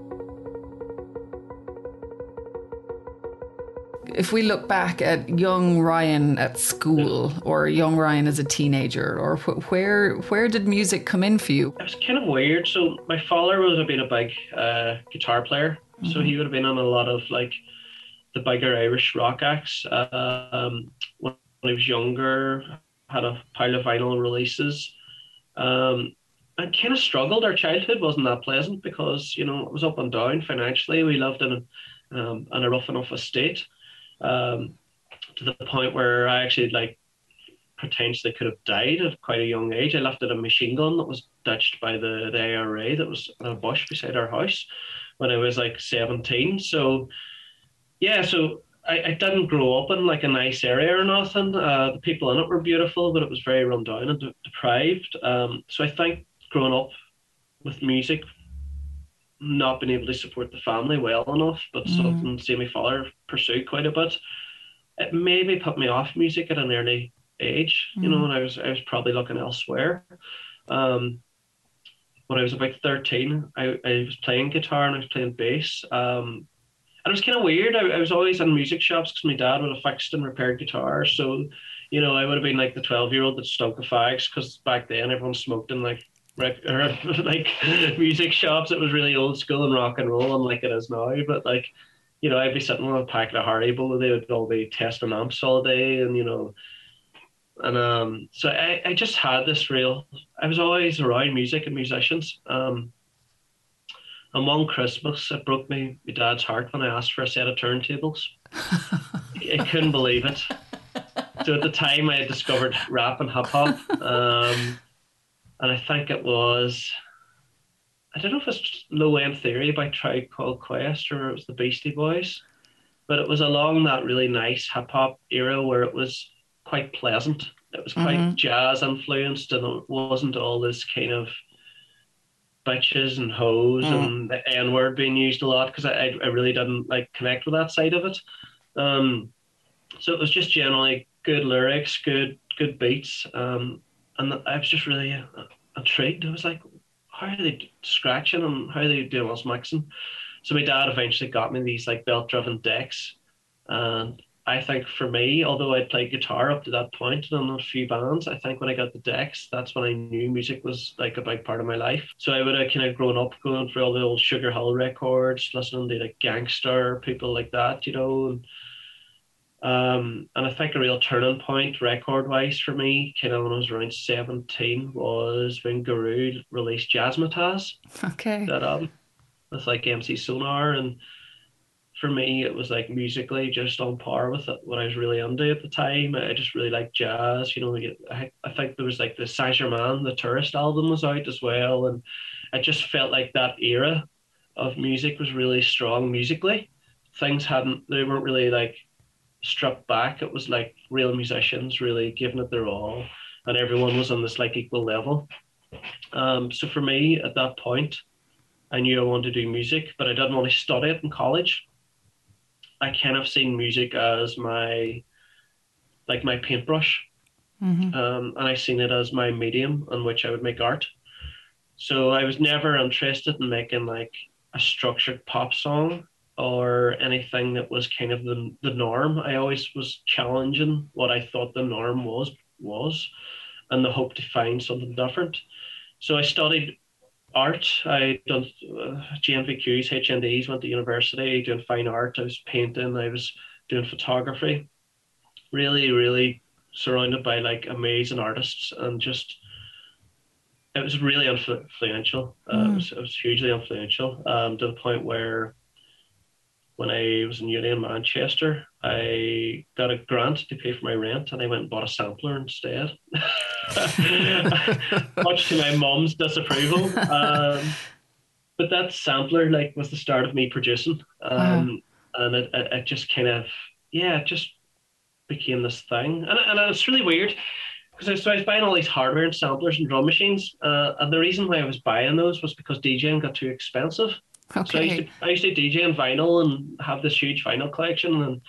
if we look back at young Ryan at school or young Ryan as a teenager, or wh- where where did music come in for you? It was kind of weird. So my father was a been a big uh, guitar player, mm-hmm. so he would have been on a lot of like the bigger Irish rock acts. Uh, um, when he was younger, had a pile of vinyl releases. Um, I kind of struggled. Our childhood wasn't that pleasant because you know it was up and down financially. We lived in a, um, in a rough enough estate um, to the point where I actually like potentially could have died at quite a young age. I left at a machine gun that was ditched by the, the IRA that was in a bush beside our house when I was like 17. So, yeah, so I, I didn't grow up in like a nice area or nothing. Uh, the people in it were beautiful, but it was very run down and de- deprived. Um, so I think growing up with music not been able to support the family well enough, but mm. something see my father pursue quite a bit. It maybe put me off music at an early age, mm. you know, and mm. I was I was probably looking elsewhere. Um, when I was about 13, I, I was playing guitar and I was playing bass. Um, and it was kind of weird. I, I was always in music shops because my dad would have fixed and repaired guitars. So, you know, I would have been like the 12 year old that stunk of fags because back then everyone smoked in like or [laughs] like music shops. It was really old school and rock and roll, unlike it is now. But like, you know, I'd be sitting with a packet of Haribo. They would all be testing amps all day, and you know, and um, so I, I just had this real. I was always around music and musicians. Um, And one Christmas, it broke me my dad's heart when I asked for a set of turntables. I couldn't believe it. So at the time, I had discovered rap and hip hop, um, and I think it was. I don't know if it's Low End Theory by Tribe Called Quest or it was the Beastie Boys, but it was along that really nice hip hop era where it was quite pleasant. It was quite mm-hmm. jazz influenced, and it wasn't all this kind of bitches and hoes mm. and the N word being used a lot because I, I really didn't like connect with that side of it. Um, so it was just generally good lyrics, good good beats, um, and I was just really uh, intrigued. I was like, how are they scratching and how are they doing all this mixing? So my dad eventually got me these like belt driven decks, and I think for me, although I'd played guitar up to that point and in a few bands, I think when I got the decks, that's when I knew music was like a big part of my life. So I would have kind of grown up going through all the old Sugar Hill records, listening to like Gang Starr, people like that, you know. And, um, and I think a real turning point record wise for me, kind of when I was around 17, was when Guru released Jazzmatazz. Okay. That album with like MC Solaar and for me, it was like musically just on par with it, what I was really into at the time. I just really liked jazz. You know, I, I think there was like the Saint Germain, the Tourist album was out as well, and I just felt like that era of music was really strong musically. Things hadn't, they weren't really like stripped back. It was like real musicians really giving it their all, and everyone was on this like equal level. Um, so for me, at that point, I knew I wanted to do music, but I didn't want to study it in college. I kind of seen music as my like my paintbrush, mm-hmm. um, and I seen it as my medium on which I would make art. So I was never interested in making like a structured pop song or anything that was kind of the the norm. I always was challenging what I thought the norm was was, and the hope to find something different. So I studied art. I done uh, GNVQs, HNDs, went to university doing fine art. I was painting. I was doing photography. Really, really surrounded by like amazing artists and just it was really influential. Uh, mm. it, was, it, was, hugely influential um, to the point where when I was in uni in Manchester, I got a grant to pay for my rent, and I went and bought a sampler instead, [laughs] much to my mom's disapproval. [laughs] Um, but that sampler, like, was the start of me producing, um, wow. and it, it, it, just kind of, yeah, it just became this thing, and and it's really weird. Because I, so I was buying all these hardware and samplers and drum machines, uh, and the reason why I was buying those was because DJing got too expensive. Okay. So I used, to, I used to DJ on vinyl and have this huge vinyl collection, and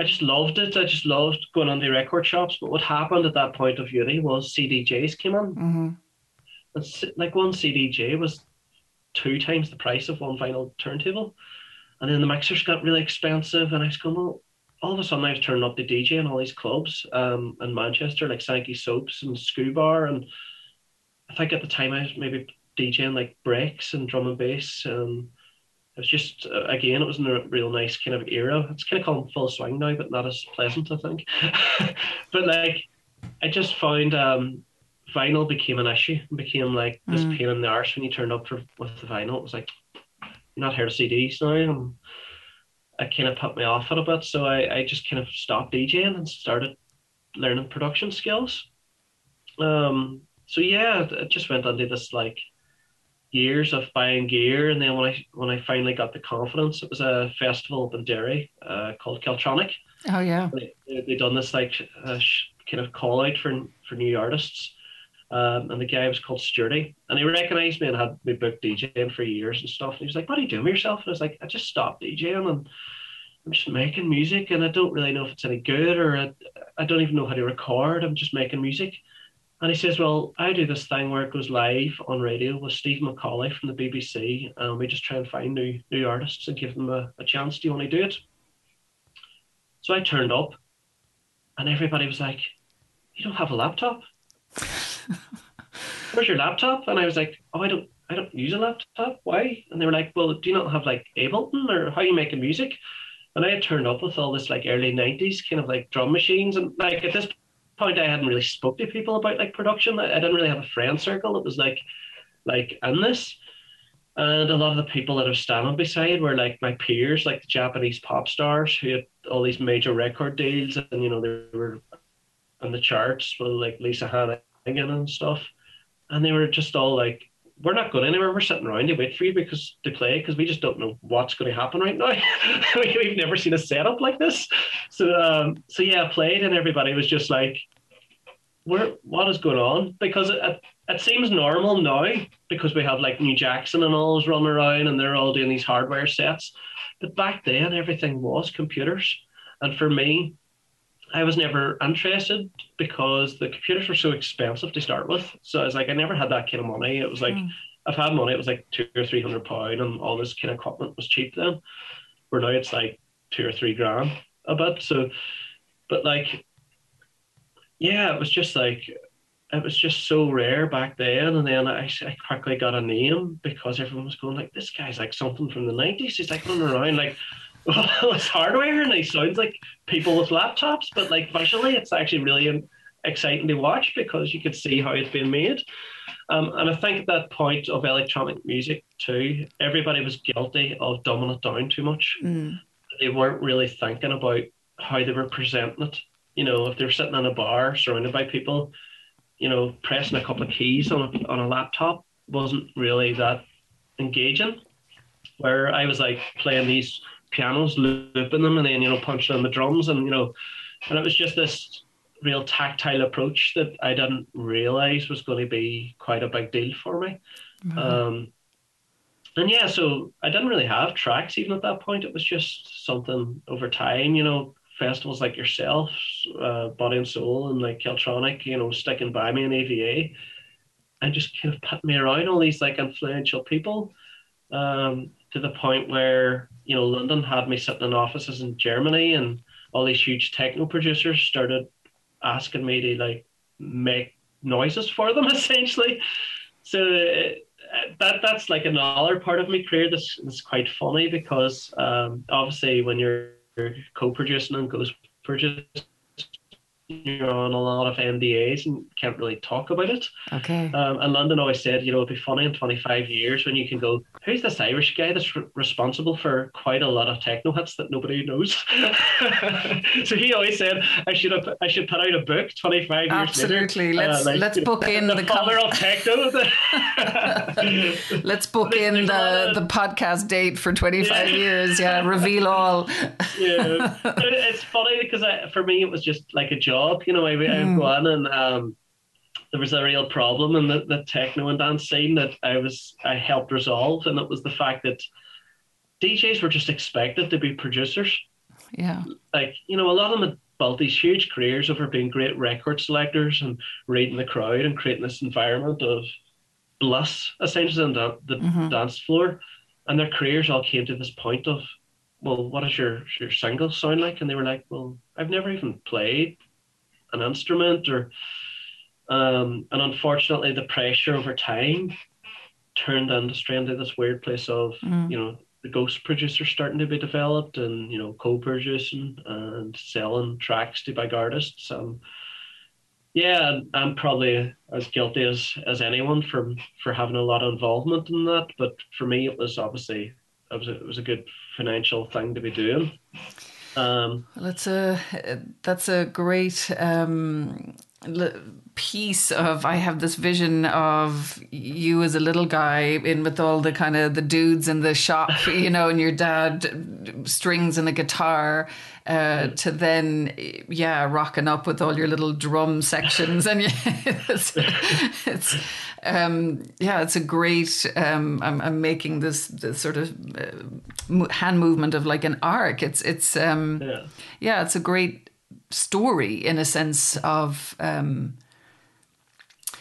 I just loved it. I just loved going on the record shops. But what happened at that point of uni was CDJs came in. Mm-hmm. And like one CDJ was two times the price of one vinyl turntable. And then the mixers got really expensive. And I was going, well, all of a sudden I was turning up the DJ in all these clubs um, in Manchester, like Sankey Soaps and Scoobar. And I think at the time I was maybe DJing like breaks and drum and bass. And it was just, uh, again, it was in a real nice kind of era. It's kind of called full swing now, but not as pleasant, I think. [laughs] but like, I just found um, vinyl became an issue and became like this mm. pain in the arse when you turned up for, with the vinyl. It was like, you're not here to CDs now. And it kind of put me off it a bit. So I, I just kind of stopped DJing and started learning production skills. Um, so yeah, it just went into this like years of buying gear, and then when I when I finally got the confidence, it was a festival up in Derry uh, called Celtronic. Oh yeah, they, they done this like uh, kind of call out for for new artists, um, and the guy was called Sturdy, and he recognized me and had me booked DJing for years and stuff. And he was like, "What are you doing with yourself?" And I was like, "I just stopped DJing and." I'm just making music and I don't really know if it's any good or I, I don't even know how to record. I'm just making music. And he says, Well, I do this thing where it goes live on radio with Steve McCauley from the BBC, and we just try and find new new artists and give them a, a chance. Do you want to do it? So I turned up, and everybody was like, You don't have a laptop? [laughs] Where's your laptop? And I was like, Oh, I don't I don't use a laptop. Why? And they were like, Well, do you not have like Ableton or how are you making music? And I had turned up with all this like early 90s kind of like drum machines. And like at this point I hadn't really spoke to people about like production. I, I didn't really have a friend circle that was like like in this. And a lot of the people that I was standing beside were like my peers, like the Japanese Popstars who had all these major record deals, and you know they were on the charts with like Lisa Hannigan and stuff, and they were just all like, "We're not going anywhere. We're sitting around to wait for you because to play because we just don't know what's going to happen right now. [laughs] We've never seen a setup like this." So, um, so yeah, I played, and everybody was just like, "Where? What is going on?" Because it, it seems normal now because we have like New Jackson and all is running around and they're all doing these hardware sets. But back then, everything was computers. And for me, I was never interested because the computers were so expensive to start with. So I was like, I never had that kind of money. It was like, mm. I've had money, it was like two or three hundred pound, and all this kind of equipment was cheap then. Where now it's like two or three grand a bit. So, but like, yeah, it was just like it was just so rare back then. And then I, I quickly got a name because everyone was going like, this guy's like something from the 90s. He's like running around like, well, [laughs] it's hardware and he sounds like people with laptops, but like visually it's actually really exciting to watch because you could see how it's being made. Um, and I think at that point of electronic music too, everybody was guilty of dumbing it down too much. Mm. They weren't really thinking about how they were presenting it. You know, if they were sitting in a bar surrounded by people, you know, pressing a couple of keys on a, on a laptop wasn't really that engaging. Where I was like playing these pianos, looping them, and then you know punching on the drums, and you know, and it was just this real tactile approach that I didn't realize was going to be quite a big deal for me. Mm-hmm. Um, and yeah, so I didn't really have tracks even at that point. It was just something over time, you know, festivals like yourself, uh, Body and Soul, and like Celtronic, you know, sticking by me in AVA, and just kind of put me around all these like influential people, um, to the point where you know Lyndon had me sitting in offices in Germany, and all these huge techno producers started asking me to like make noises for them [laughs] essentially. So uh, that that's like another part of my career that's, that's quite funny because um, obviously when you're co-producing and co-producing you're on a lot of NDAs and can't really talk about it. Okay. Um, and Lyndon always said, you know, it'd be funny in 25 years when you can go, who's this Irish guy that's re- responsible for quite a lot of techno hits that nobody knows? [laughs] so he always said, I should have, I should put out a book 25 years Absolutely. Later. Let's uh, like, let's book in the, the father com- of techno. [laughs] [laughs] let's book in the, the podcast date for 25 yeah. years. Yeah, reveal all. yeah, it's funny because I, for me it was just like a job job. You know, I, mm. I would go on and um, there was a real problem in the, the techno and dance scene that I was I helped resolve, and it was the fact that DJs were just expected to be producers. Yeah, like you know, a lot of them had built these huge careers over being great record selectors and reading the crowd and creating this environment of bliss, essentially, on the, the mm-hmm. dance floor. And their careers all came to this point of, well, what does your your single sound like? And they were like, well, I've never even played an instrument or um, and unfortunately the pressure over time turned industry into this weird place of mm. you know the ghost producer starting to be developed and you know co-producing and selling tracks to big artists and yeah i'm probably as guilty as as anyone for for having a lot of involvement in that but for me it was obviously it was a, it was a good financial thing to be doing um, well, a that's a great um, piece of I have this vision of you as a little guy in with all the kind of the dudes in the shop, you know, and your dad strings and a guitar, uh, to then yeah rocking up with all your little drum sections and yeah, [laughs] it's, it's um, yeah it's a great um, I'm, I'm making this, this sort of uh, hand movement of like an arc it's it's um, yeah. yeah it's a great story in a sense of um,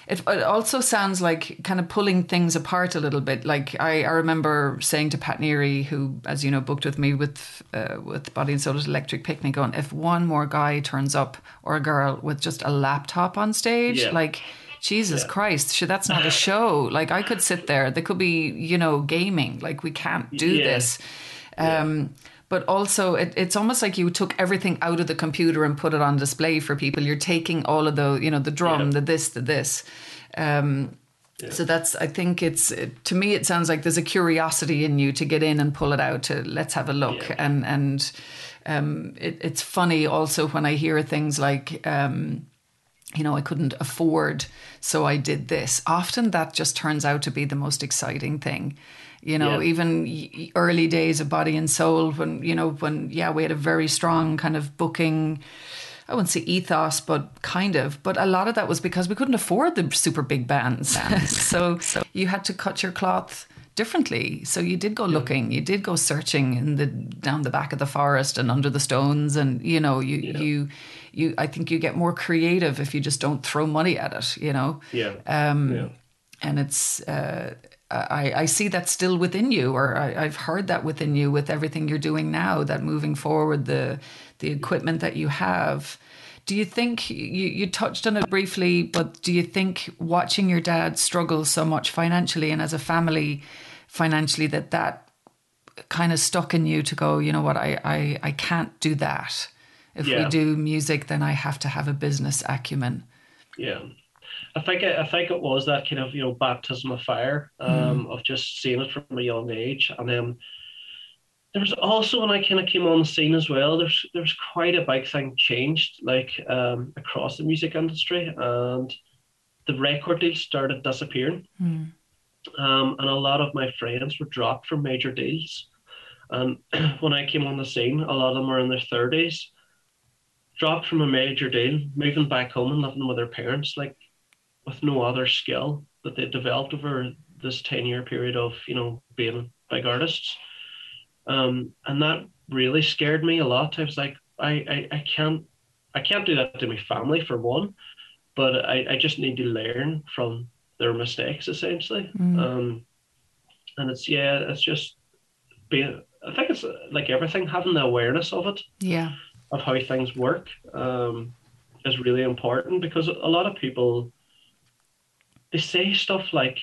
it, it also sounds like kind of pulling things apart a little bit. Like I, I remember saying to Pat Neary, who, as you know, booked with me with uh, with Body and Soul's Electric Picnic, on if one more guy turns up or a girl with just a laptop on stage, yeah. like. Jesus yeah. Christ, sure, that's not a [laughs] show. Like I could sit there. There could be, you know, gaming. Like we can't do yeah. this. Um, but also it, it's almost like you took everything out of the computer and put it on display for people. You're taking all of the, you know, the drum, yeah. the this, the this. Um, Yeah. So that's, I think it's, to me, it sounds like there's a curiosity in you to get in and pull it out to let's have a look. Yeah. And, and, um, it, it's funny also when I hear things like, um, you know, I couldn't afford, so I did this. Often that just turns out to be the most exciting thing. You know, yeah. even early days of Body and Soul, when, you know, when, yeah, we had a very strong kind of booking, I wouldn't say ethos, but kind of. But a lot of that was because we couldn't afford the super big bands. [laughs] so, [laughs] so you had to cut your cloth differently. So you did go looking, you did go searching in the down the back of the forest and under the stones, and you know, you yeah. you you. I think you get more creative if you just don't throw money at it. You know. Yeah. Um, yeah. And it's. Uh, I, I see that still within you, or I, I've heard that within you with everything you're doing now. That moving forward, the the equipment that you have. Do you think you, you touched on it briefly, but do you think watching your dad struggle so much financially and as a family financially that that kind of stuck in you to go, you know what, I, I, I can't do that. If yeah. we do music, then I have to have a business acumen. Yeah. I think it, I think it was that kind of you know baptism of fire um, mm. of just seeing it from a young age, and then there was also when I kind of came on the scene as well. There's there's quite a big thing changed like um, across the music industry, and the record deals started disappearing. Mm. Um, and a lot of my friends were dropped from major deals. And [clears throat] when I came on the scene, a lot of them were in their 30s, dropped from a major deal, moving back home and living with their parents, like with no other skill that they developed over this 10 year period of, you know, being big artists. Um, and that really scared me a lot. I was like, I, I, I can't I can't do that to my family for one, but I, I just need to learn from their mistakes essentially. Mm. Um, and it's yeah, it's just being. I think it's like everything having the awareness of it. Yeah. Of how things work um, is really important because a lot of people they say stuff like,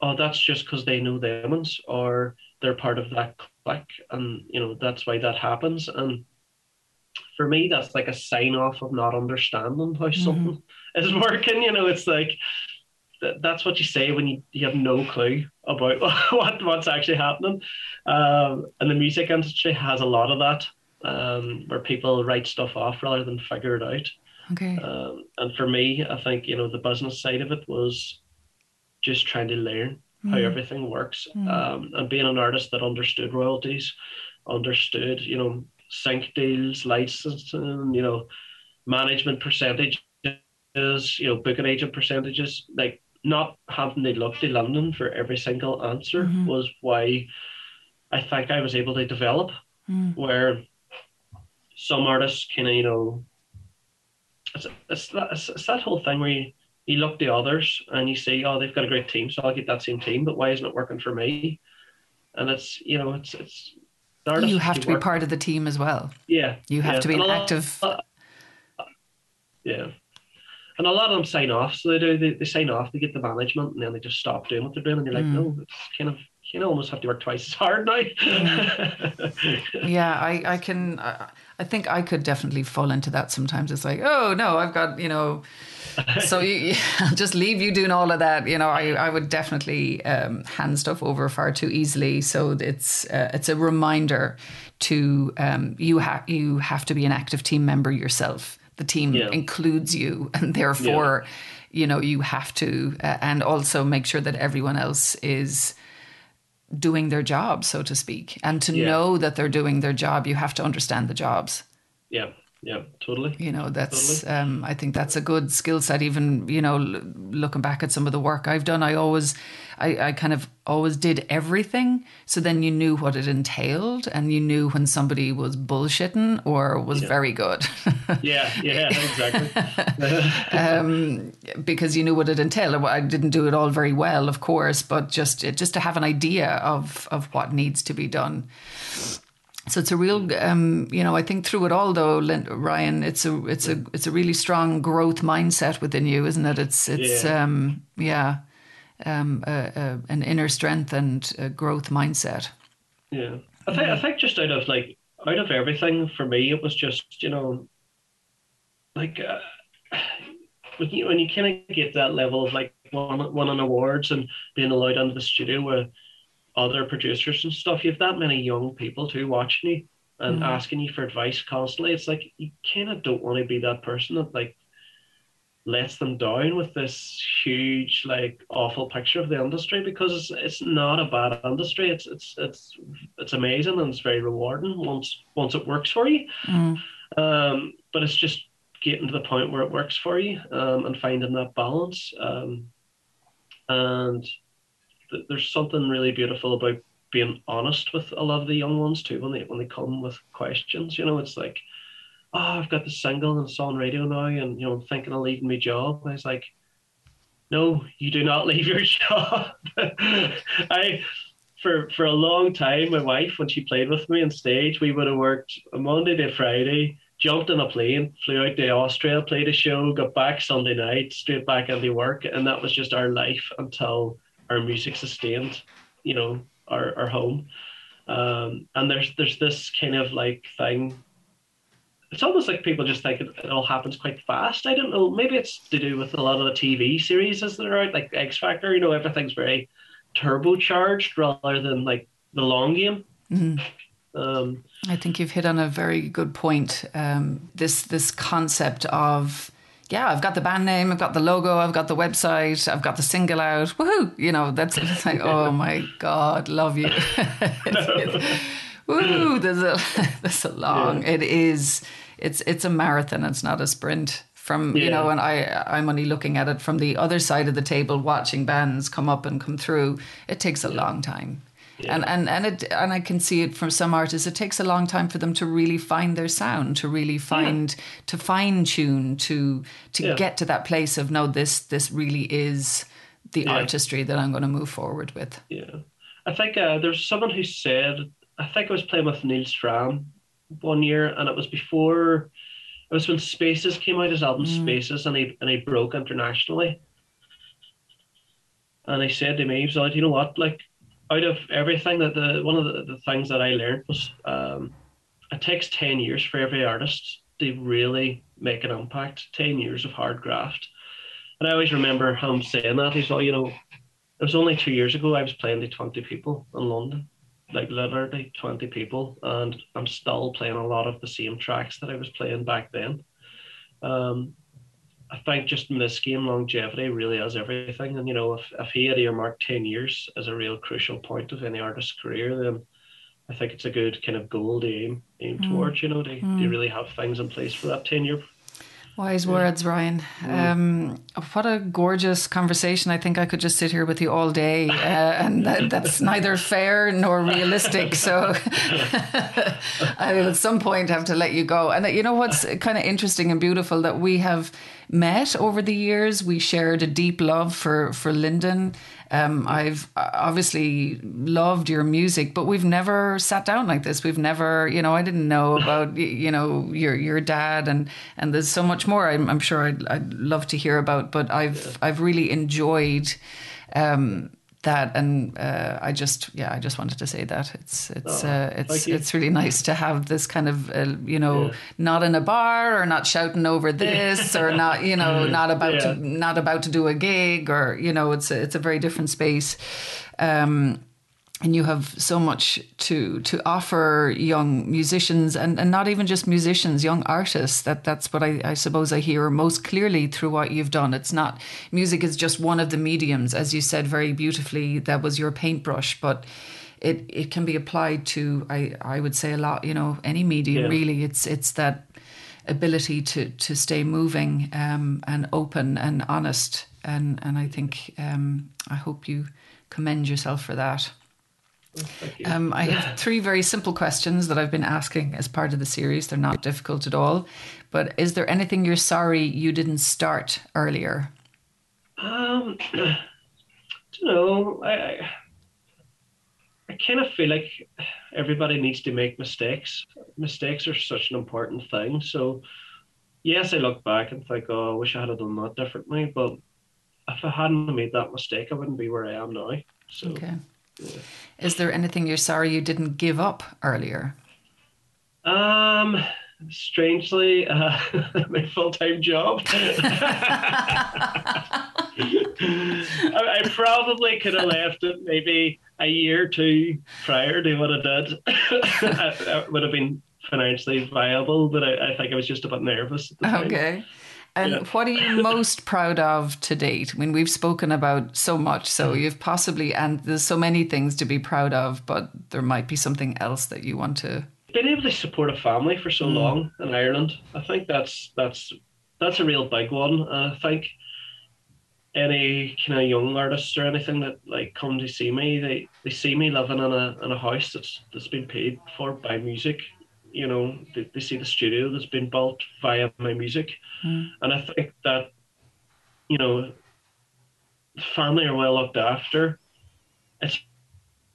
"Oh, that's just because they know demons or they're part of that clique, and you know that's why that happens." And for me, that's like a sign off of not understanding how mm-hmm. something [laughs] is working. You know, it's like that's what you say when you, you have no clue about [laughs] what what's actually happening. Um, and the music industry has a lot of that, um, where people write stuff off rather than figure it out. Okay. Um, and for me, I think you know the business side of it was just trying to learn mm. how everything works, mm. um, and being an artist that understood royalties, understood you know sync deals, licensing, you know, management percentages, you know, booking agent percentages, like not having to look to Lyndon for every single answer mm-hmm. was why I think I was able to develop. Mm. Where some artists kind of, you know, it's, it's, it's, it's that whole thing where you, you look to others and you say, oh, they've got a great team, so I'll get that same team, but why isn't it working for me? And it's, you know, it's, it's, you have to work. be part of the team as well. Yeah. You have yeah. to be an active. Lot, yeah and a lot of them sign off. So they do. They, they sign off. They get the management, and then they just stop doing what they're doing. And you're like, mm. no, it's kind of you know almost have to work twice as hard now. yeah, I I can. I, I think I could definitely fall into that sometimes. It's like, oh no, I've got you know. so you, [laughs] I'll just leave you doing all of that. You know, I, I would definitely um, hand stuff over far too easily. So it's uh, it's a reminder to um, you have you have to be an active team member yourself the team yeah. includes you [laughs] and therefore yeah. you know you have to uh, and also make sure that everyone else is doing their job so to speak and to yeah. know that they're doing their job you have to understand the jobs yeah yeah totally you know that's totally. um, i think that's a good skill set even you know l- looking back at some of the work i've done i always I, I kind of always did everything. So then you knew what it entailed and you knew when somebody was bullshitting or was yeah. very good. [laughs] Yeah yeah exactly. [laughs] Um, because you knew what it entailed. I didn't do it all very well of course but just just to have an idea of of what needs to be done. So it's a real, um, you know, I think through it all, though, Ryan, it's a, it's a, it's a really strong growth mindset within you, isn't it? It's, it's, yeah, um, yeah um, an inner strength and a growth mindset. Yeah, I think, I think just out of like, out of everything for me, it was just, you know, like, uh, when you, when you kind of get that level of like won, winning awards and being allowed into the studio with other producers and stuff. You have that many young people too watching you and mm. asking you for advice constantly. It's like you kind of don't want to be that person that like lets them down with this huge like awful picture of the industry because it's, it's not a bad industry. It's it's it's it's amazing and it's very rewarding once once it works for you. Mm. um, but it's just getting to the point where it works for you um, and finding that balance. Um, and th- there's something really beautiful about being honest with a lot of the young ones too when they when they come with questions. You know it's like oh, I've got the single and it's on radio now, and you know, I'm thinking of leaving my job. I was like, no, you do not [laughs] leave your job. [laughs] I, for for a long time, my wife, when she played with me on stage, we would have worked Monday to Friday, jumped on a plane, flew out to Austria, played a show, got back Sunday night, straight back into work, and that was just our life until our music sustained, you know, our, our home. Um, and there's there's this kind of like thing it's almost like people just think it, it, all happens quite fast. I don't know. Maybe it's to do with a lot of the TV series as they're out, like X Factor. You know, everything's very turbocharged rather than like the long game. Mm-hmm. Um, I think you've hit on a very good point. Um, this this concept of yeah, I've got the band name, I've got the logo, I've got the website, I've got the single out. Woohoo! You know, that's it's like, [laughs] oh my god, love you. [laughs] Woo! There's a [laughs] there's a long. Yeah. It is it's it's a marathon. It's not a sprint. From yeah. you know, and I I'm only looking at it from the other side of the table, watching bands come up and come through. It takes a yeah. long time. Yeah. And and and it and I can see it from some artists. It takes a long time for them to really find their sound, to really find to fine tune, to to get to that place of no, this this really is the artistry that I'm going to move forward with. Yeah, I think uh, there's someone who said I think I was playing with Nils Frahm one year, and it was before it was when Spaces came out, his album mm. Spaces, and he and he broke internationally. And he said to me, he was like, you know what, like out of everything that the one of the, the things that I learned was um, it takes ten years for every artist to really make an impact. Ten years of hard graft. And I always remember him saying that. He's like, you know, it was only two years ago I was playing to 20 people in London like literally 20 people and I'm still playing a lot of the same tracks that I was playing back then. Um, I think just in this game, longevity really is everything. And, you know, if, if he had earmarked 10 years as a real crucial point of any artist's career, then I think it's a good kind of goal to aim, aim mm. towards, you know, to, mm. to really have things in place for that 10 year Wise words, Ryan. Um, what a gorgeous conversation. I think I could just sit here with you all day, uh, [laughs] and that, that's neither fair nor realistic. So [laughs] I will at some point have to let you go. And you know what's kind of interesting and beautiful that we have met over the years. We shared a deep love for, for Lyndon um, I've uh, obviously loved your music, but we've never sat down like this. We've never, you know, I didn't know about, you know, your your dad, and and there's so much more. I'm, I'm sure I'd, I'd love to hear about, but I've. I've really enjoyed. Um, that and uh, I just yeah I just wanted to say that it's it's oh, uh, it's it's really nice to have this kind of uh, you know yeah. not in a bar or not shouting over this or [laughs] not you know not about yeah. to not about to do a gig or you know it's a, it's a very different space. Um, and you have so much to to offer young musicians and, and not even just musicians young artists. That that's what I, I suppose I hear most clearly through what you've done. It's not music is just one of the mediums. As you said very beautifully that was your paintbrush but it it can be applied to I I would say a lot you know any medium yeah. really. It's it's that ability to to stay moving um, and open and honest. And and I think um, I hope you commend yourself for that um, I have [laughs] three very simple questions that I've been asking as part of the series. They're not difficult at all. But is there anything you're sorry you didn't start earlier? Um, [clears throat] I don't know. I, I, I kind of feel like everybody needs to make mistakes. Mistakes are such an important thing. So, yes, I look back and think, oh, I wish I had done that differently. But if I hadn't made that mistake, I wouldn't be where I am now. So. Okay. Is there anything you're sorry you didn't give up earlier? Um, strangely, uh, [laughs] my full time job. [laughs] I, I, probably could have left it maybe a year or two prior to what I did. [laughs] it would have been financially viable, but I, I, think I was just a bit nervous. okay. And yeah. what are you [laughs] most proud of to date? I mean, we've spoken about so much, so mm. you've possibly, and there's so many things to be proud of, but there might be something else that you want to. Being able to support a family for so mm. long in Ireland, I think that's that's that's a real big one. I think any kind of young artists or anything that like come to see me, they, they see me living in a in a house that's that's been paid for by music. You know, they, they see the studio that's been built via my music, mm. and I think that you know, the family are well looked after. It's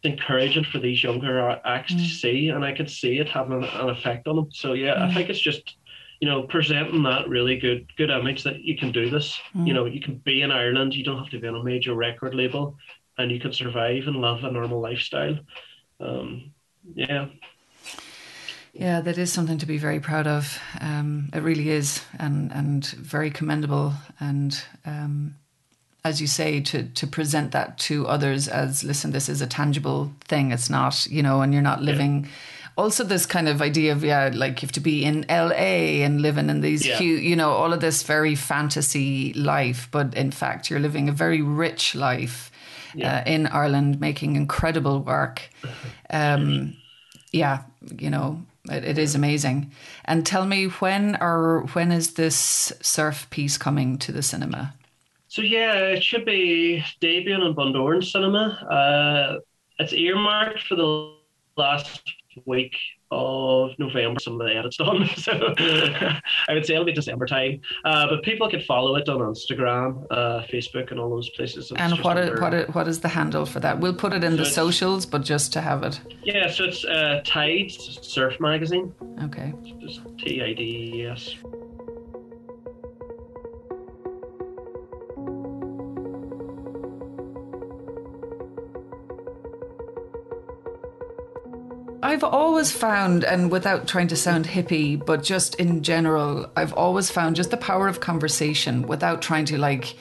encouraging for these younger acts mm. to see, and I can see it having an, an effect on them. So yeah, mm. I think it's just you know, presenting that really good good image that you can do this. Mm. You know, you can be in Ireland. You don't have to be on a major record label, and you can survive and live a normal lifestyle. Um, yeah. Yeah, that is something to be very proud of. Um, it really is, and and very commendable. And um, as you say, to to present that to others as, listen, this is a tangible thing. It's not, you know, and you're not living. Yeah also this kind of idea of yeah like you have to be in LA and living in these yeah. huge you know all of this very fantasy life but in fact you're living a very rich life yeah. uh, in Ireland making incredible work [laughs] um, yeah you know it, it is amazing. And tell me when or when is this surf piece coming to the cinema? So yeah it should be debuting on Bundoran cinema. Uh, it's earmarked for the last week of November, some of the edits [laughs] done. So I would say it'll be December time. Uh, but people can follow it on Instagram, uh, Facebook, and all those places. And, and what, under, what, what is the handle for that? We'll put it in so the socials, but just to have it. Yeah, so it's uh, Tides Surf Magazine. Okay. Just T I D E S. I've always found, and without trying to sound hippie, but just in general, I've always found just the power of conversation without trying to like.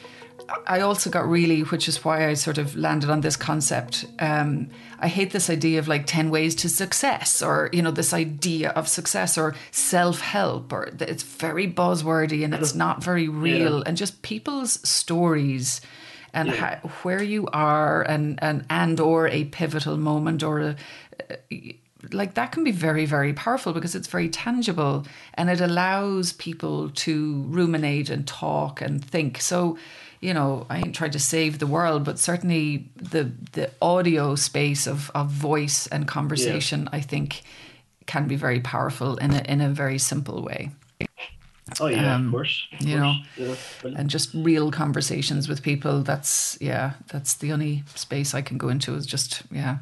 I also got really, which is why I sort of landed on this concept. Um, I hate this idea of like 10 ways to success or, you know, this idea of success or self help or it's very buzzwordy and it's not very real. Yeah. And just people's stories and yeah. how, where you are and, and, and or a pivotal moment or a, like that can be very very powerful because it's very tangible and it allows people to ruminate and talk and think so you know i ain't trying to save the world but certainly the the audio space of of voice and conversation yeah. i think can be very powerful in a in a very simple way Oh yeah, um, of course. Of you course. know, yeah, and just real conversations with people. That's yeah, that's the only space I can go into. Is just yeah,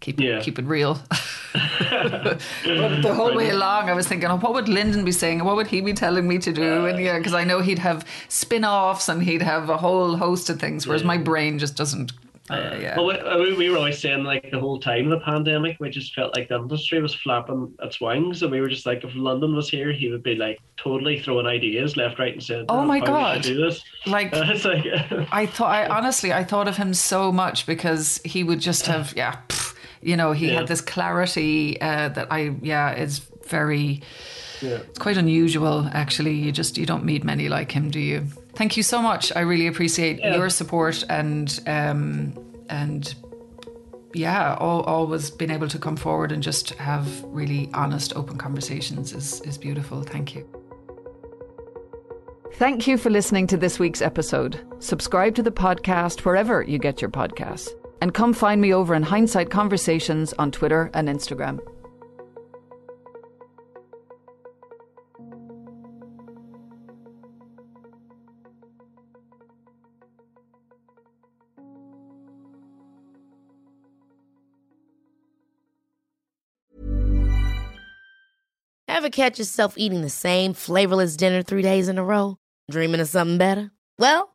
keep yeah. keep it real. [laughs] but the whole way along, I was thinking, oh, what would Lyndon be saying? What would he be telling me to do? And yeah, because I know he'd have spin-offs and he'd have a whole host of things, whereas yeah. my brain just doesn't. Uh, yeah. Well, we, we were always saying like the whole time of the pandemic, we just felt like the industry was flapping its wings, and we were just like, if Lyndon was here, he would be like totally throwing ideas left, right, and center. Oh my god! do this. Like, [laughs] uh, like [laughs] I thought, I honestly, I thought of him so much because he would just have, yeah. Pff, you know, he yeah. had this clarity uh, that I, yeah, is very. Yeah. It's quite unusual, actually. You just you don't meet many like him, do you? Thank you so much. I really appreciate yeah. your support and um, and yeah, all, always being able to come forward and just have really honest, open conversations is is beautiful. Thank you. Thank you for listening to this week's episode. Subscribe to the podcast wherever you get your podcasts. And come find me over in Hindsight Conversations on Twitter and Instagram. Ever catch yourself eating the same flavorless dinner three days in a row? Dreaming of something better? Well,